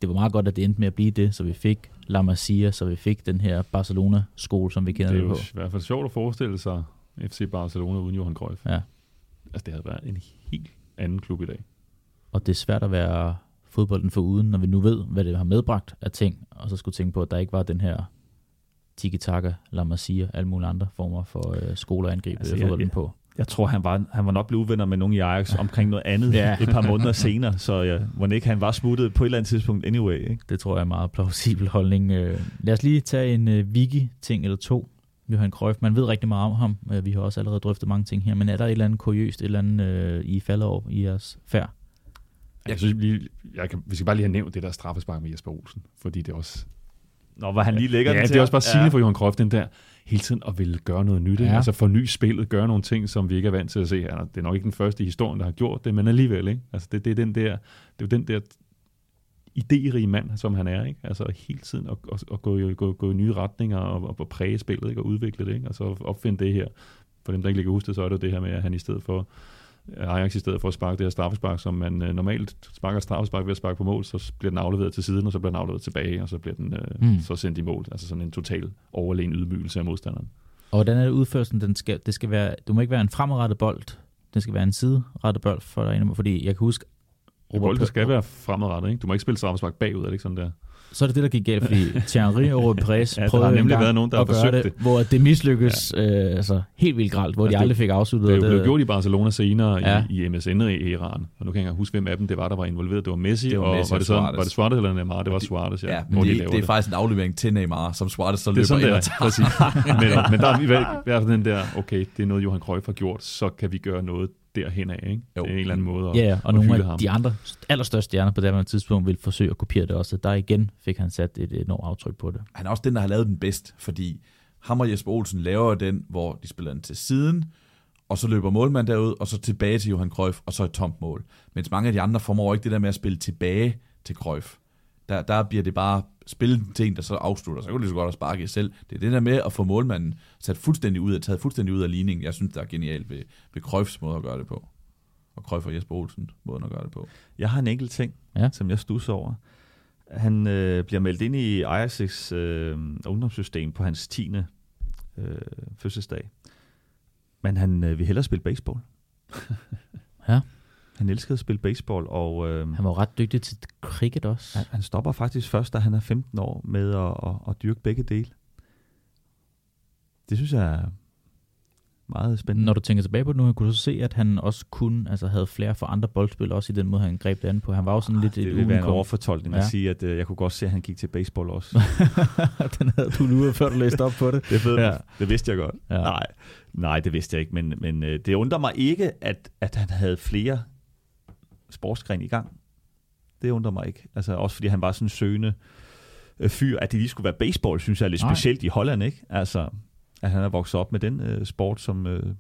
det var meget godt, at det endte med at blive det, så vi fik La Masia, så vi fik den her Barcelona-skole, som vi kender Det er det, jo på. i hvert fald sjovt at forestille sig FC Barcelona uden Johan Cruyff. Ja. Altså det havde været en helt anden klub i dag. Og det er svært at være fodbolden for uden, når vi nu ved, hvad det har medbragt af ting, og så skulle tænke på, at der ikke var den her tiki-taka, La Masia, alle mulige andre former for øh, angribe Altså, jeg- fodbolden jeg- på. Jeg tror, han var, han var nok blevet uvenner med nogen i Ajax omkring noget andet Ja. et par måneder senere, så ja, må ikke han var smuttet på et eller andet tidspunkt anyway. Ikke? Det tror jeg er en meget plausibel holdning. Øh, Lad os lige tage en øh, wiki-ting eller to. Johan Cruyff, man ved rigtig meget om ham. Øh, Vi har også allerede drøftet mange ting her, men er der et eller andet kuriøst, et eller andet øh, I falder over i jeres færd? Jeg synes, lige, jeg kan, vi skal bare lige have nævnt det der straffespark med Jesper Olsen, fordi det er også... Nå, var han lige lægger ja, den det til er også bare sigende ja. for Johan Cruyff, den der hele tiden at ville gøre noget nyt. Ja. Altså forny spillet, gøre nogle ting, som vi ikke er vant til at se. Han er- Det er nok ikke den første i historien, der har gjort det, men alligevel. Ikke? Altså det, det, er den der, det er jo den der idérige mand, som han er. Ikke? Altså hele tiden at, at, at gå, i- gå, gå i nye retninger og, og præge spillet ikke? og udvikle det. Ikke? Og så opfinde det her. For dem, der ikke lige kan huske det, så er det jo det her med, at han i stedet for Ajax i stedet for at sparke det her straffespark, som man øh, normalt sparker straffespark ved at sparke på mål, så bliver den afleveret til siden, og så bliver den afleveret tilbage, og så bliver den øh, Mm. så sendt i mål. Altså sådan en total overlegen ydmygelse af modstanderen. Og hvordan er det udførelsen? Den skal, det skal være, du må ikke være en fremadrettet bold. Det skal være en siderettet bold for dig. Fordi jeg kan huske... Bolden skal være fremadrettet, ikke? Du må ikke spille straffespark bagud, er det ikke sådan der? Så er det det, der gik galt, fordi Thierry og Perez Ja, der prøvede har nemlig været nogen, der har forsøgt det, det. hvor det mislykkedes ja. øh, altså, helt vildt gralt, hvor Altså, de det- aldrig fik afsluttet Det jo det. blevet gjort i Barcelona senere Ja. i, i MSN-æraen, og nu kan jeg ikke huske, hvem af dem det var, der var involveret. Det var Messi, Det var og Messi var og det, sådan, var det Suarez eller Neymar? Det var det- Suarez, ja. Ja, men de det, laver det er faktisk en aflevering til Neymar, som Suarez så Det løber er sådan, ind det og er, tager. men, men der er i hvert fald den der, okay, det er noget, Johan Cruyff har gjort, så kan vi gøre noget derhen af, ikke? Jo. Det er en eller anden måde at, Ja, ja, og at nogle af ham. de andre allerstørste stjerner på det her tidspunkt ville forsøge at kopiere det også. Der igen fik han sat et enormt aftryk på det. Han er også den, der har lavet den bedst, fordi ham og Jesper Olsen laver den, hvor de spiller den til siden, og så løber målmand derud, og så tilbage til Johan Cruyff, og så et tomt mål. Mens mange af de andre formår ikke det der med at spille tilbage til Cruyff. Der, der bliver det bare spillet til en, der så afslutter. Så kan du lige så godt at sparke selv. Det er det der med at få målmanden sat fuldstændig ud af, taget fuldstændig ud af ligningen. Jeg synes, der er genialt ved, ved Cruyffs måde at gøre det på. Og Cruyff og Jesper Olsen måden at gøre det på. Jeg har en enkelt ting, Ja. ja. som jeg stusser over. Han øh, bliver meldt ind i Ajax' øh, ungdomssystem på hans 10. Øh, fødselsdag. Men han øh, vil hellere spille baseball. Ja. Han elskede at spille baseball, og øh, Han var ret dygtig til cricket også. han, han stopper faktisk først, da han er 15 år, med at, at, at dyrke begge dele. Det synes jeg er meget spændende. Når du tænker tilbage på det nu, kunne du se, at han også kunne, altså havde flere for andre boldspil, også i den måde, han greb det an på. Han var jo sådan lidt det et vil være en overfortolkning Ja. at sige, at øh, jeg kunne godt se, at han gik til baseball også. den havde du luret, før du læste op på det. Det, ved, Ja. det vidste jeg godt. Ja. Nej, nej, det vidste jeg ikke, men, men øh, det undrer mig ikke, at, at han havde flere sportsgrene i gang. Det undrer mig ikke. Altså også fordi han var sådan en søgende øh, fyr, at det lige skulle være baseball, synes jeg er lidt Nej. specielt i Holland, ikke? Altså, at han er vokset op med den øh, sport som, øh,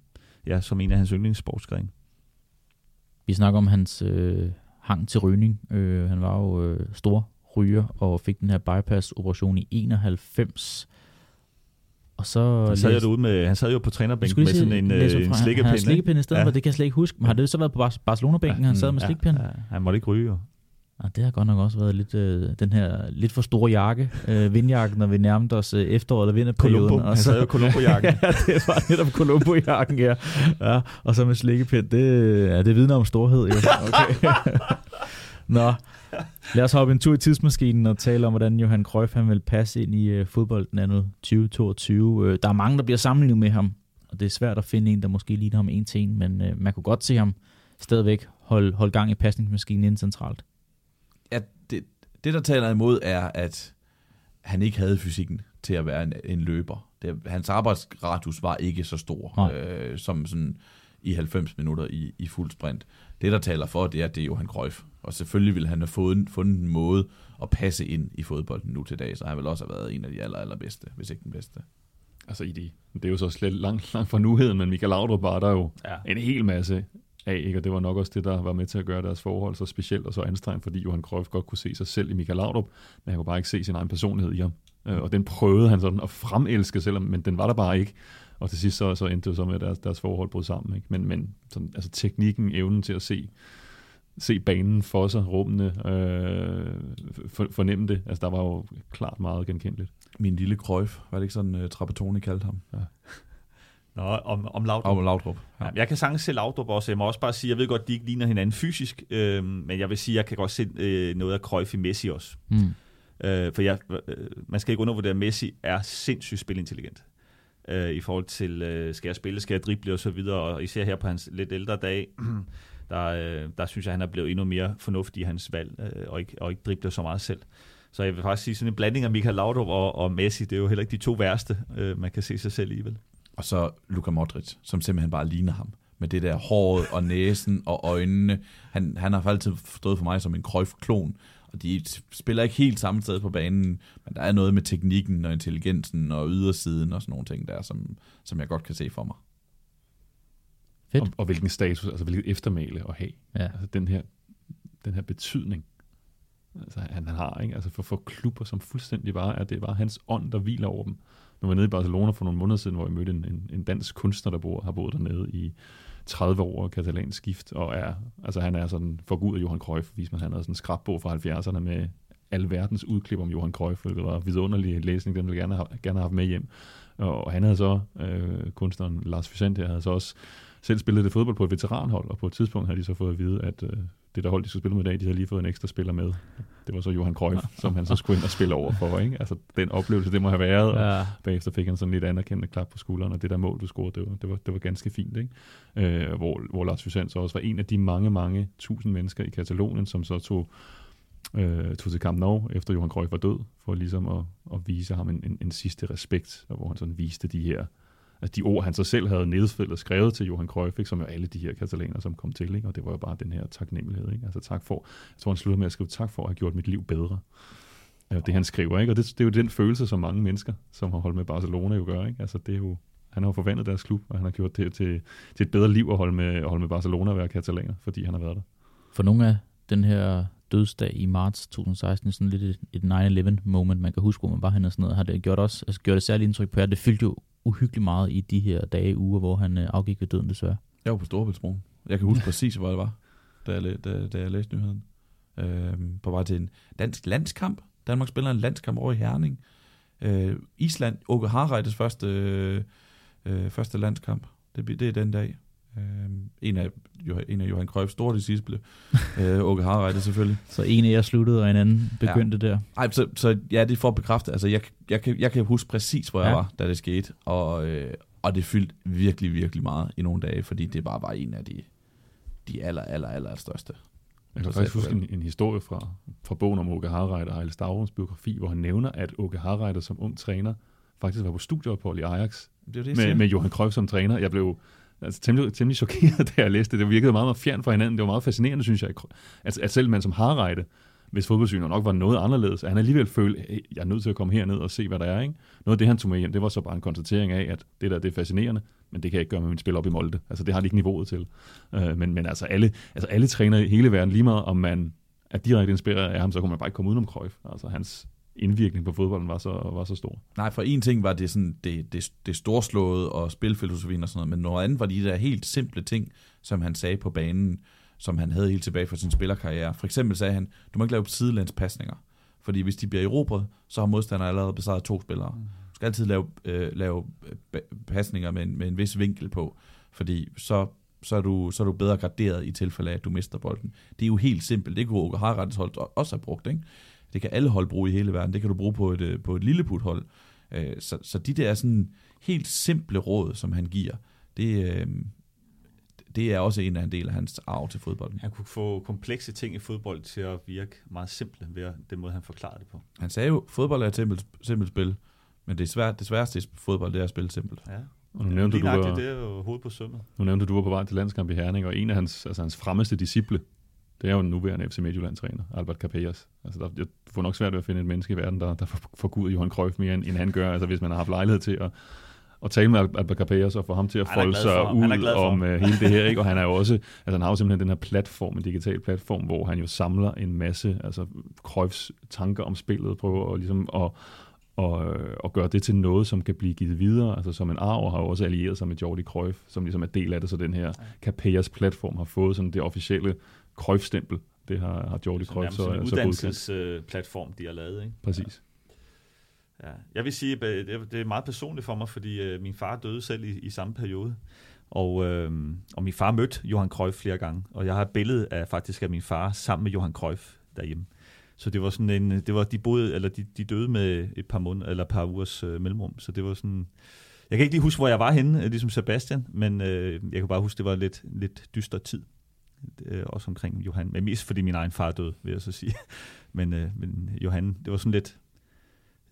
ja, som en af hans yndlingssportsgrene. Vi snakker om hans øh, hang til rygning. Øh, han var jo øh, stor ryger og fik den her bypass-operation i 91. Og så... Han sad, jo derude med, han sad jo på trænerbænken med sådan en, øh, en fra- Han slikkepind. slikkepind i stedet Ja. for, det kan jeg slet ikke huske. Men har det så været på Bar- Barcelona-bænken, han sad med Ja, slikpind? Ja, han måtte ikke ryge. jo. Ja, det har godt nok også været lidt, øh, den her lidt for store jakke, øh, vindjakken, når vi nærmede os øh, efteråret eller vinterperioden. Columbo. Han sad jo i Columbo-jakken. ja, det var netop Columbo-jakken, ja. ja. Og så med slikkepind, det, ja, det vidner om storhed, jo. Okay. Nå, lad os hoppe en tur i tidsmaskinen og tale om, hvordan Johan Cruyff han vil passe ind i øh, fodbolden anno 2022. Øh, der er mange, der bliver sammenlignet med ham, og det er svært at finde en, der måske ligner ham en til en, men øh, man kunne godt se ham stadigvæk holde, holde gang i pasningsmaskinen inden centralt. Ja, det, det, der taler imod, er, at han ikke havde fysikken til at være en, en løber. Det, hans arbejdsradius var ikke så stor, Nej. øh, som sådan i 90 minutter i, i fuld sprint. Det, der taler for, det er, at det er Johan Cruyff. Og selvfølgelig ville han have fået, fundet en måde at passe ind i fodbolden nu til dag, så han vil også have været en af de aller, allerbedste, hvis ikke den bedste. Altså i de, det er jo så slet langt, langt fra nuheden, men Michael Laudrup var der jo Ja. en hel masse af, ikke? og det var nok også det, der var med til at gøre deres forhold så specielt og så anstrengt, fordi Johan Cruyff godt kunne se sig selv i Michael Laudrup, men han kunne bare ikke se sin egen personlighed i ham. Øh, Og den prøvede han sådan at fremelske, selvom, men den var der bare ikke. Og til sidst så, så endte det jo så med, at deres, deres forhold brød sammen. Ikke? Men, men sådan, altså teknikken, evnen til at se, se banen for sig, rummene, øh, for, fornemme det, altså der var jo klart meget genkendeligt. Min lille Cruyff, var det ikke sådan, uh, Trapattoni kaldte ham? Nå, om, om Laudrup. Og Laudrup. Ja. Jeg kan sagtens se Laudrup også. Jeg må også bare sige, jeg ved godt, de ikke ligner hinanden fysisk, øh, men jeg vil sige, jeg kan godt se øh, noget af Cruyff i Messi også. Mm. Øh, for jeg, øh, man skal ikke undervurdere, at Messi er sindssygt spilintelligent. Øh, I forhold til, øh, skal jeg spille, skal jeg drible og så videre, og især her på hans lidt ældre dag, der, øh, der synes jeg, han er blevet endnu mere fornuftig i hans valg, øh, og, ikke, og ikke dribler så meget selv. Så jeg vil faktisk sige, sådan en blanding af Michael Laudrup og, og Messi, det er jo heller ikke de to værste, øh, man kan se sig selv i, vel? Og så Luka Modric, som simpelthen bare ligner ham. Med det der håret og næsen og øjnene. Han, han har altid stået for mig som en Cruyff-klon. Og de spiller ikke helt samme sted på banen, men der er noget med teknikken og intelligensen og ydersiden og sådan nogle ting der, som, som jeg godt kan se for mig. Fedt. Og, og hvilken status, altså hvilket eftermæle at have. Ja. Altså den her, den her betydning, altså, han, han har, ikke? Altså for, for klubber, som fuldstændig bare er, det er bare hans ånd, der hviler over dem. Nu var jeg nede i Barcelona for nogle måneder siden, hvor jeg mødte en, en, en dansk kunstner, der bor, har boet dernede i 30 år katalansk skift, og er, altså han er sådan for gud af Johan Cruyff, hvis man han havde sådan en skrabbog fra 70'erne med alverdens verdens udklip om Johan Cruyff, hvilket var vidunderlig læsning, den ville gerne have, gerne have haft med hjem. Og, og han havde så, øh, kunstneren Lars Vicente, havde så også selv spillet det fodbold på et veteranhold, og på et tidspunkt havde de så fået at vide, at øh, det der hold, de skulle spille med i dag, de havde lige fået en ekstra spiller med. Det var så Johan Cruyff, som han så skulle ind og spille over for. Ikke? Altså den oplevelse, det må have været. Og Ja. bagefter fik han sådan lidt anerkendende klap på skulderen, og det der mål, du scorede, det var, det var, det var ganske fint. Ikke? Øh, hvor, hvor Lars Vicente så også var en af de mange, mange tusind mennesker i Katalonien, som så tog, øh, tog til Camp Nou, efter Johan Cruyff var død, for ligesom at, at vise ham en, en, en sidste respekt, og hvor han sådan viste de her altså de ord, han så selv havde nedfældet og skrevet til Johan Cruyff, ikke, som jo alle de her katalaner, som kom til, ikke, og det var jo bare den her taknemmelighed. Ikke? Altså tak for, jeg tror han slutter med at skrive, tak for at have gjort mit liv bedre. Ja, det han skriver, ikke? og det, det er jo den følelse, som mange mennesker, som har holdt med Barcelona, jo gør. Ikke? Altså, det er jo, han har jo forvandlet deres klub, og han har gjort det til, til et bedre liv at holde med, at holde med Barcelona og være katalaner, fordi han har været der. For nogle af den her dødsdag i marts 2016, sådan lidt et, et 9-11 moment, man kan huske, hvor man var henne og sådan noget, har det gjort, også, altså, gjort det særligt indtryk på jer. Det fyldte jo uhyggeligt meget i de her dage, uger, hvor han øh, afgik ved døden desværre. Jeg var på Storebæltsbroen. Jeg kan huske præcis, hvor det var, da jeg, da, da jeg læste nyheden. Øhm, på vej til en dansk landskamp. Danmark spiller en landskamp over i Herning. Øh, Island, Åke Harreides første, øh, øh, første landskamp. Det, det er den dag. Øh, en, af, en af Johan Cruyffs store disciple. øh, Åke Harreide selvfølgelig. Så en af jer sluttede, og en anden begyndte ja. der. Ej, så, så ja, det er for at bekræfte. Altså, jeg, jeg, kan, jeg kan huske præcis, hvor ja. jeg var, da det skete. Og, øh, og det fyldte virkelig, virkelig meget i nogle dage, fordi det bare var en af de, de aller, aller, aller største. Jeg kan faktisk huske en, en historie fra, fra bogen om Åke Harreide og Ejle Stavrums biografi, hvor han nævner, at Åke Harreide som ung træner faktisk var på studieophold i Ajax Det det, med, med Johan Cruyff som træner. Jeg blev altså, temmelig, temmelig chokeret, da jeg læste det. Det virkede meget, meget fjern fra hinanden. Det var meget fascinerende, synes jeg, at, altså, at selv man som Harreide, hvis fodboldsynet nok var noget anderledes, at han alligevel følte, hey, jeg er nødt til at komme herned og se, hvad der er. Ikke? Noget af det, han tog med hjem, det var så bare en konstatering af, at det der det er fascinerende, men det kan jeg ikke gøre med min spil op i Molde. Altså, det har de ikke niveauet til. Øh, men, men altså, alle, altså, alle trænere i hele verden, lige meget om man er direkte inspireret af ham, så kunne man bare ikke komme udenom Cruyff. Altså, hans indvirkning på fodbolden var så, var så stor. Nej, for en ting var det, sådan, det, det, det storslåede og spilfilosofien og sådan noget, men noget andet var de der helt simple ting, som han sagde på banen, som han havde helt tilbage fra sin spillerkarriere. For eksempel sagde han, du må ikke lave sidelandspasninger, fordi hvis de bliver erobret, så har modstanderen allerede besejret to spillere. Du skal altid lave, øh, lave øh, pasninger med en, med en vis vinkel på, fordi så, så, er du, så er du bedre graderet i tilfælde af, at du mister bolden. Det er jo helt simpelt. Det kunne Åke Harrettes hold også have brugt, ikke? Det kan alle hold bruge i hele verden. Det kan du bruge på et, øh, på et lille puthold. Øh, Så, så de der sådan helt simple råd, som han giver, det, øh, det er også en af en del af hans arv til fodbolden. Han kunne få komplekse ting i fodbold til at virke meget simple ved at- den måde, han forklarede det på. Han sagde jo, fodbold er et simpelt, simpelt spil, men det, er svært, det sværeste i fodbold, det er at spille simpelt. Ja. Og nu nævnte, du, var, det er jo hovedet på sømmet. nu nævnte du, du var på vej til landskamp i Herning, og en af hans, altså hans fremmeste disciple, det er jo den nuværende FC Midtjylland-træner, Albert Capellas. Altså, der, jeg får nok svært ved at finde et menneske i verden, der, der Gud Johan Cruyff mere, end, end han gør, altså hvis man har haft lejlighed til at, at tale med Albert Capellas og få ham til at folde sig ud om uh, hele det her, ikke? og han er jo også, altså han har jo simpelthen den her platform, en digital platform, hvor han jo samler en masse, altså Cruyffs tanker om spillet, prøver at ligesom at, og, øh, og gøre det til noget, som kan blive givet videre, altså som en arv, og har jo også allieret sig med Jordi Cruyff, som ligesom er del af det, så den her Capellas platform har fået sådan det officielle Cruyff-stempel. Det har, har Jordi Så Cruyff så, en så godkendt. uddannelsesplatform, de har lavet. Ikke? Præcis. Ja. Jeg vil sige, at det er- meget personligt for mig, fordi øh, min far døde selv i, i samme periode. Og, øh, og min far mødte Johan Cruyff flere gange, og jeg har et billede af faktisk af min far sammen med Johan Cruyff derhjemme. Så det var sådan en, det var, de boede, eller de, de døde med et par måneder, eller et par ugers øh, mellemrum, så det var sådan, jeg kan ikke lige huske, hvor jeg var henne, ligesom Sebastian, men øh, jeg kan bare huske, det var lidt, lidt dyster tid, øh, også omkring Johan, men mest fordi min egen far døde, vil jeg så sige. men, øh, men Johan, det var sådan lidt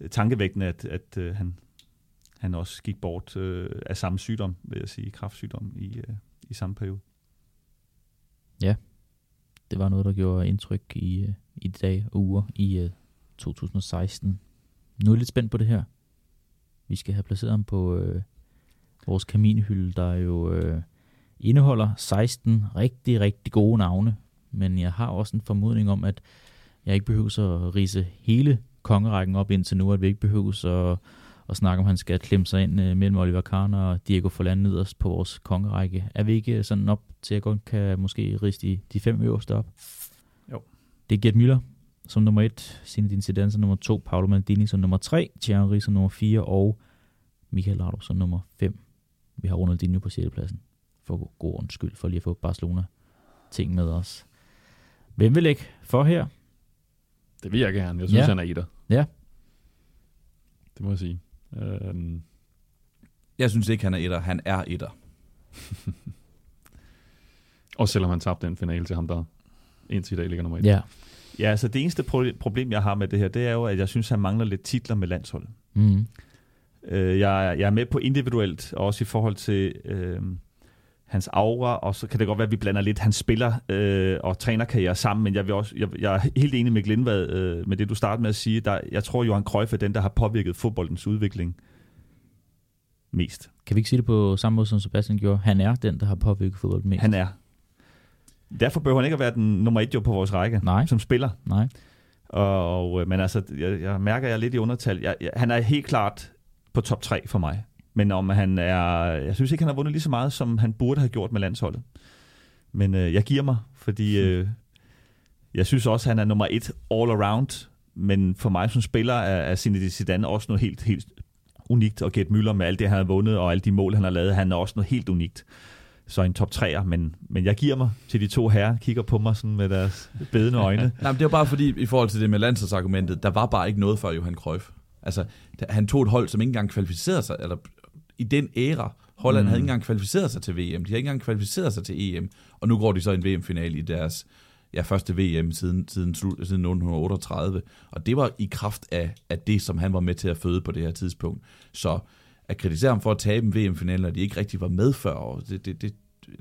øh, tankevækkende, at, at øh, han, han også gik bort øh, af samme sygdom, vil jeg sige, kraftsygdom i, øh, i samme periode. Ja, Det var noget, der gjorde indtryk i, øh, i de dage og uger i øh, 2016. Nu er jeg lidt spændt på det her. Vi skal have placeret ham på øh, vores kaminhylde, der jo øh, indeholder 16 rigtig, rigtig gode navne. Men jeg har også en formodning om, at jeg ikke behøver at rise hele kongerækken op indtil nu, at vi ikke behøver at, at snakke om, at han skal klemme sig ind øh, mellem Oliver Kahn og Diego Forlan nederst på vores kongerække. Er vi ikke sådan op til, at jeg godt kan måske rise de, de fem øverste op? Jo. Det er Gert Müller som nummer et, Zinedine Zidane som nummer to, Paolo Maldini som nummer tre, Thierry som nummer fire og Michael Laudrup som nummer fem. Vi har Ronaldinho på 6. pladsen, for god ordens skyld, for lige at få Barcelona ting med os. Hvem vil lægge for her? Det vil jeg gerne. Jeg synes, Ja. han er etter. Ja. Det må jeg sige. Øhm, Jeg synes ikke, han er etter. Han er etter. også selvom han tabte den finale til ham, der indtil i dag ligger nummer et. Ja. Ja, altså det eneste pro- problem, jeg har med det her, det er jo, at jeg synes, han mangler lidt titler med landsholdet. Mm. Øh, jeg, er- jeg er med på individuelt, og også i forhold til øh, hans aura, og så kan det godt være, at vi blander lidt hans spiller øh, og trænerkarriere sammen, men jeg, vil også, jeg, jeg er helt enig med Glindvad øh, med det, du startede med at sige. Der, jeg tror, Johan Cruyff er den, der har påvirket fodboldens udvikling mest. Kan vi ikke sige det på samme måde, som Sebastian gjorde? Han er den, der har påvirket fodbold mest. Han er. Derfor behøver han ikke at være den nummer et jo på vores række, Nej. som spiller. Nej. Og, og, men altså, jeg, jeg mærker, jeg er lidt i undertal. Jeg, jeg, han er helt klart på top 3 for mig. Men om han er... Jeg synes ikke, han har vundet lige så meget, som han burde have gjort med landsholdet. Men øh, jeg giver mig, fordi øh, jeg synes også, han er nummer et all around. Men for mig som spiller er, er Zinedine Zidane også noget helt, helt unikt. Og Gert Müller med alt det, han har vundet, og alle de mål, han har lavet, han er også noget helt unikt. Så en top 3'er, men, men jeg giver mig til de to herrer, kigger på mig sådan med deres bedende øjne. Nej, men det var bare fordi, i forhold til det med landsholdsargumentet, der var bare ikke noget for Johan Cruyff. Altså, han tog et hold, som ikke engang kvalificerede sig, eller i den æra, Holland mm. havde ikke engang kvalificeret sig til VM, de har ikke engang kvalificeret sig til EM, og nu går de så i en VM-final i deres ja, første VM siden, siden, siden 1938, og det var i kraft af, af det, som han var med til at føde på det her tidspunkt. Så at kritisere ham for at tabe en VM-final, når de ikke rigtig var med før, og det, det, det,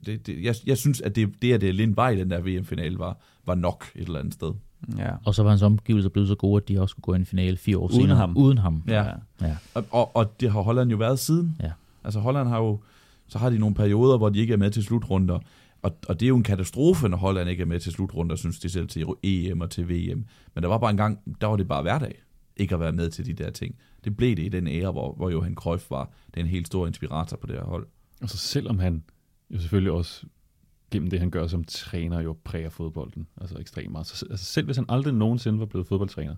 det, det, jeg, jeg synes, at det, det at det er lidt vej i den der VM-finale, var, var nok et eller andet sted. Ja. Og så var hans omgivelser blevet så gode, at de også skulle gå i en finale fire år Uden senere. ham. Uden ham. Ja. ja. Og, og, og det har Holland jo været siden. Ja. Altså Holland har jo, så har de nogle perioder, hvor de ikke er med til slutrunder, og, og det er jo en katastrofe, når Holland ikke er med til slutrunder, synes de selv til EM og til VM. Men der var bare en gang, der var det bare hverdag, ikke at være med til de der ting. Det blev det i den æra, hvor, hvor Johan Cruyff var den helt store inspirator på det her hold. Og så selvom han jo selvfølgelig også gennem det, han gør som træner, jo præger fodbolden. Altså ekstremt meget. Så, altså selv hvis han aldrig nogensinde var blevet fodboldtræner,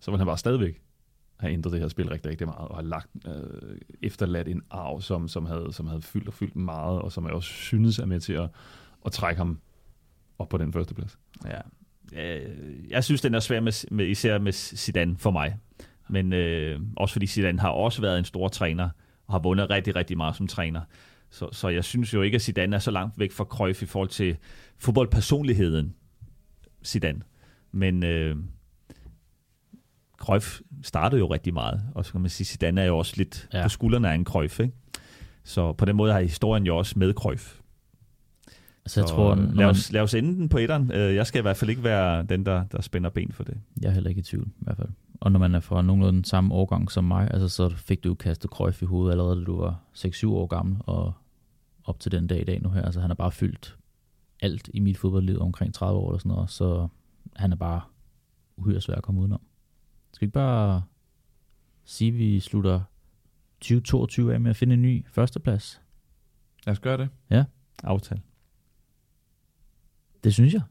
så ville han bare stadigvæk have ændret det her spil rigtig, rigtig meget, og har lagt, øh, efterladt en arv, som, som, havde, som havde fyldt og fyldt meget, og som jeg også synes er med til at, at trække ham op på den første plads. Ja. Jeg synes, den er svær med, med især med Zidane for mig. Men øh, også fordi Zidane har også været en stor træner, og har vundet rigtig, rigtig meget som træner. Så, så jeg synes jo ikke, at Zidane er så langt væk fra Cruyff i forhold til fodboldpersonligheden, Zidane. Men øh, Cruyff startede jo rigtig meget, og så kan man sige, Zidane er jo også lidt Ja. på skuldrene af en Cruyff, ikke? Så på den måde har historien jo også med Cruyff. Altså, jeg Så, tror, lad, man, os, lad os ende den på etteren. Øh, Jeg skal i hvert fald ikke være den, der, der spænder ben for det. jeg er heller ikke i tvivl, i hvert fald. Og når man er fra nogenlunde den samme årgang som mig, altså, så fik du kastet Cruyff i hovedet allerede, da du var 6-7 år gammel, og op til den dag i dag nu her. Altså, han har bare fyldt alt i mit fodboldliv omkring 30 år eller sådan noget, så han er bare uhyre svær at komme udenom. Skal vi ikke bare sige, at vi slutter 2022 af med at finde en ny førsteplads? Lad os gøre det. Aftale. Det synes jeg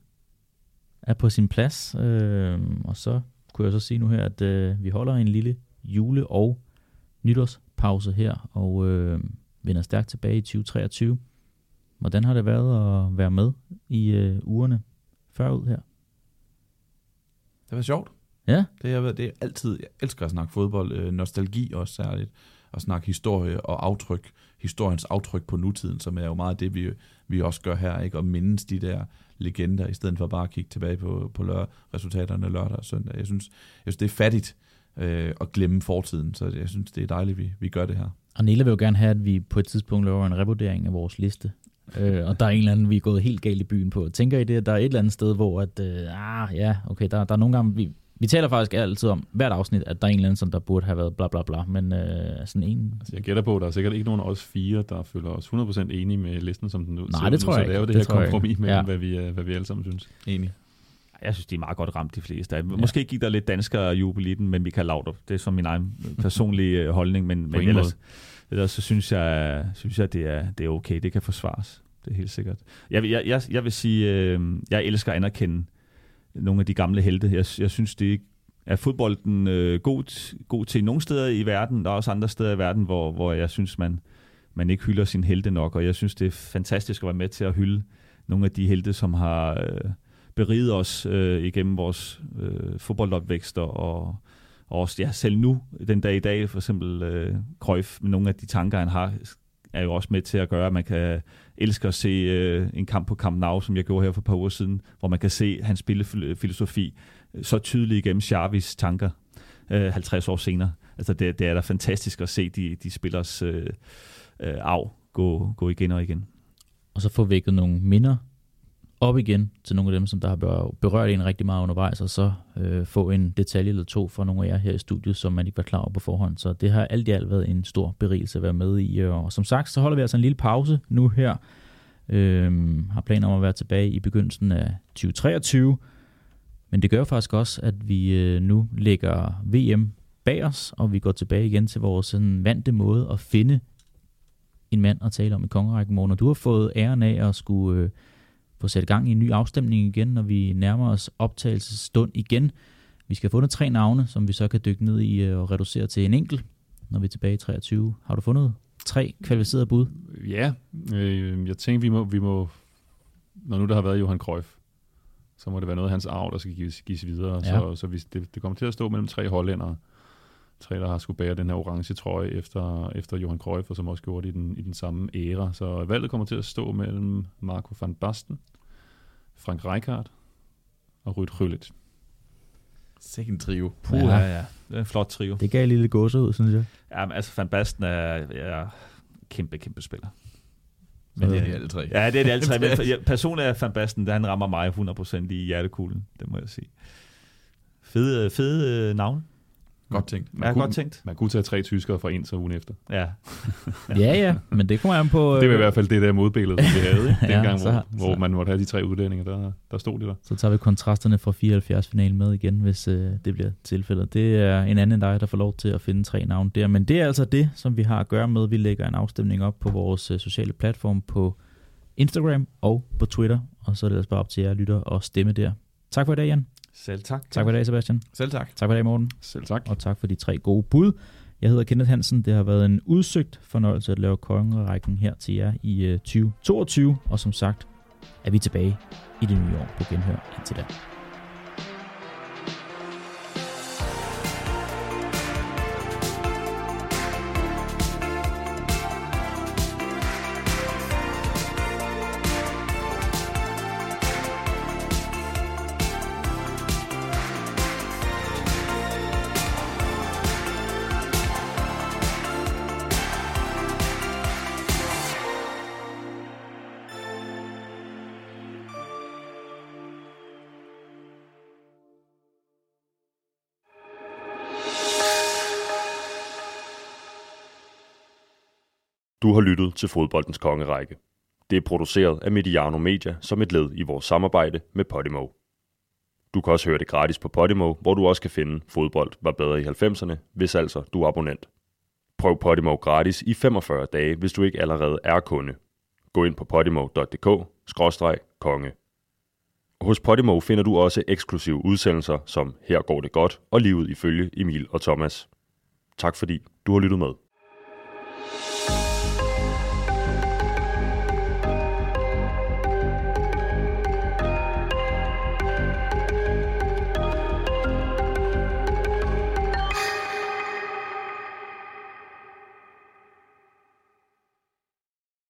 er på sin plads. Øh, og så kunne jeg så sige nu her, at øh, vi holder en lille jule- og nytårspause her, og øh, vender stærkt tilbage i 2023. Hvordan har det været at være med i øh, ugerne førud her? Det var sjovt. Ja. Det er, det er altid, jeg elsker at snakke fodbold, øh, nostalgi også særligt, at snakke historie og aftryk, historiens aftryk på nutiden, som er jo meget det, vi, vi også gør her, ikke? og mindes de der legender, i stedet for bare at kigge tilbage på, på lør, resultaterne lørdag og søndag. Jeg synes, jeg synes det er fattigt øh, at glemme fortiden, så jeg synes, det er dejligt, vi, vi gør det her. Og Nilla vil jo gerne have, at vi på et tidspunkt laver en revurdering af vores liste. øh, og der er en eller anden, vi er gået helt galt i byen på. Tænker I det, at der er et eller andet sted, hvor at, øh, ah, ja, okay, der, der er nogle gange, vi, vi taler faktisk altid om hvert afsnit, at der er en eller anden, som der burde have været bla bla bla, men øh, sådan en... Altså, jeg gætter på, at der er sikkert ikke nogen af os fire, der føler os 100% enige med listen, som den nu Nej, det ud tror nu. jeg Så det er jo ikke. det, Det her kompromis ikke. mellem, Ja. hvad, vi, øh, hvad vi alle sammen synes. Enig. Jeg synes, de er meget godt ramt, de fleste. Måske gik der lidt dansker jubel i den med Michael Laudrup. Det er som min egen personlige øh, holdning, men, men ellers, ellers så synes jeg, synes jeg det, er, det er okay. Det kan forsvares. Det er helt sikkert. Jeg, vil- jeg, jeg, jeg vil sige, øh, jeg elsker at anerkende nogle af de gamle helte. Jeg, jeg synes, det er fodbolden øh, god, god til nogle steder i verden. Der er også andre steder i verden, hvor, hvor jeg synes, man, man ikke hylder sin helte nok. Og jeg synes, det er fantastisk at være med til at hylde nogle af de helte, som har øh, beriget os øh, igennem vores øh, fodboldopvækster. Og, og også ja, selv nu, den dag i dag, for eksempel øh, Cruyff, med nogle af de tanker, han har, er jo også med til at gøre, at man kan elske at se øh, en kamp på Camp Nou, som jeg gjorde her for et par uger siden, hvor man kan se hans spillefilosofi øh, så tydeligt igennem Xavis tanker øh, 50 år senere. Altså det, det er da fantastisk at se de, de spillers øh, øh, arv gå, gå igen og igen. Og så få vækket nogle minder op igen til nogle af dem, som der har berørt en rigtig meget undervejs, og så øh, få en detalje eller to fra nogle af jer her i studiet, som man ikke var klar over på forhånd. Så det har alt i alt været en stor berigelse at være med i. Øh, og som sagt, så holder vi altså en lille pause nu her Øh, har planer om at være tilbage i begyndelsen af 2023. Men det gør faktisk også, at vi øh, nu lægger VM bag os, og vi går tilbage igen til vores sådan vante måde at finde en mand at tale om i kongerækken, Morten. Og du har fået æren af at skulle øh, få sat gang i en ny afstemning igen, når vi nærmer os optagelsesstund igen. Vi skal have fundet tre navne, som vi så kan dykke ned i øh, og reducere til en enkelt, når vi er tilbage i 23. Har du fundet tre kvalificerede bud? Ja, øh, jeg tænker, vi må, vi må, når nu der har været Johan Cruyff, så må det være noget af hans arv, der skal gives, gives videre. Ja. Så, så hvis det, det kommer til at stå mellem tre hollændere, tre, der har skulle bære den her orange trøje efter, efter Johan Cruyff, og som også gjorde det i den, i den samme æra. Så valget kommer til at stå mellem Marco van Basten, Frank Rijkaard og Ruud Gullit. Sikke en trio. Puh, Ja. ja. ja. Det er en flot trio. Det gav lille gåse ud, synes jeg. Ja, men altså Van Basten er, er kæmpe, kæmpe spiller. Men det er de alle tre. Ja, det er det alle tre. Men ja, personligt er Van Basten, han rammer mig 100% i hjertekuglen, det må jeg sige. Fede, fede øh, navn. Godt tænkt. Ja, kunne- godt tænkt. Man kunne tage tre tyskere fra en så ugen efter. Ja. Ja, ja, men det kommer an på... Det var i øh, hvert fald det der modbillede, som vi havde, ikke? Ja, dengang, så- hvor, hvor man måtte have de tre udlændinge, der, der stod de der. Så tager vi kontrasterne fra 74-finalen med igen, hvis øh, det bliver tilfældet. Det er en anden end dig, der får lov til at finde tre navne der. Men det er altså det, som vi har at gøre med. Vi lægger en afstemning op på vores øh, sociale platform på Instagram og på Twitter. Og så er det altså bare op til jer lytter og stemme der. Tak for i dag, Jan. Selv tak. Tak for i dag, Sebastian. Selv tak. Tak for i dag, Morten. Selv tak. Og tak for de tre gode bud. Jeg hedder Kenneth Hansen. Det har været en udsøgt fornøjelse at lave kongerækken her til jer i øh, 2022. Og som sagt er vi tilbage i det nye år på genhør indtil da. Du har lyttet til Fodboldens Kongerække. Det er produceret af Mediano Media som et led i vores samarbejde med Podimo. Du kan også høre det gratis på Podimo, hvor du også kan finde Fodbold var bedre i 90'erne, hvis altså du er abonnent. Prøv Podimo gratis i 45 dage, hvis du ikke allerede er kunde. Gå ind på podimo.dk-konge. Hos Podimo finder du også eksklusive udsendelser som Her går det godt og livet ifølge Emil og Thomas. Tak fordi du har lyttet med.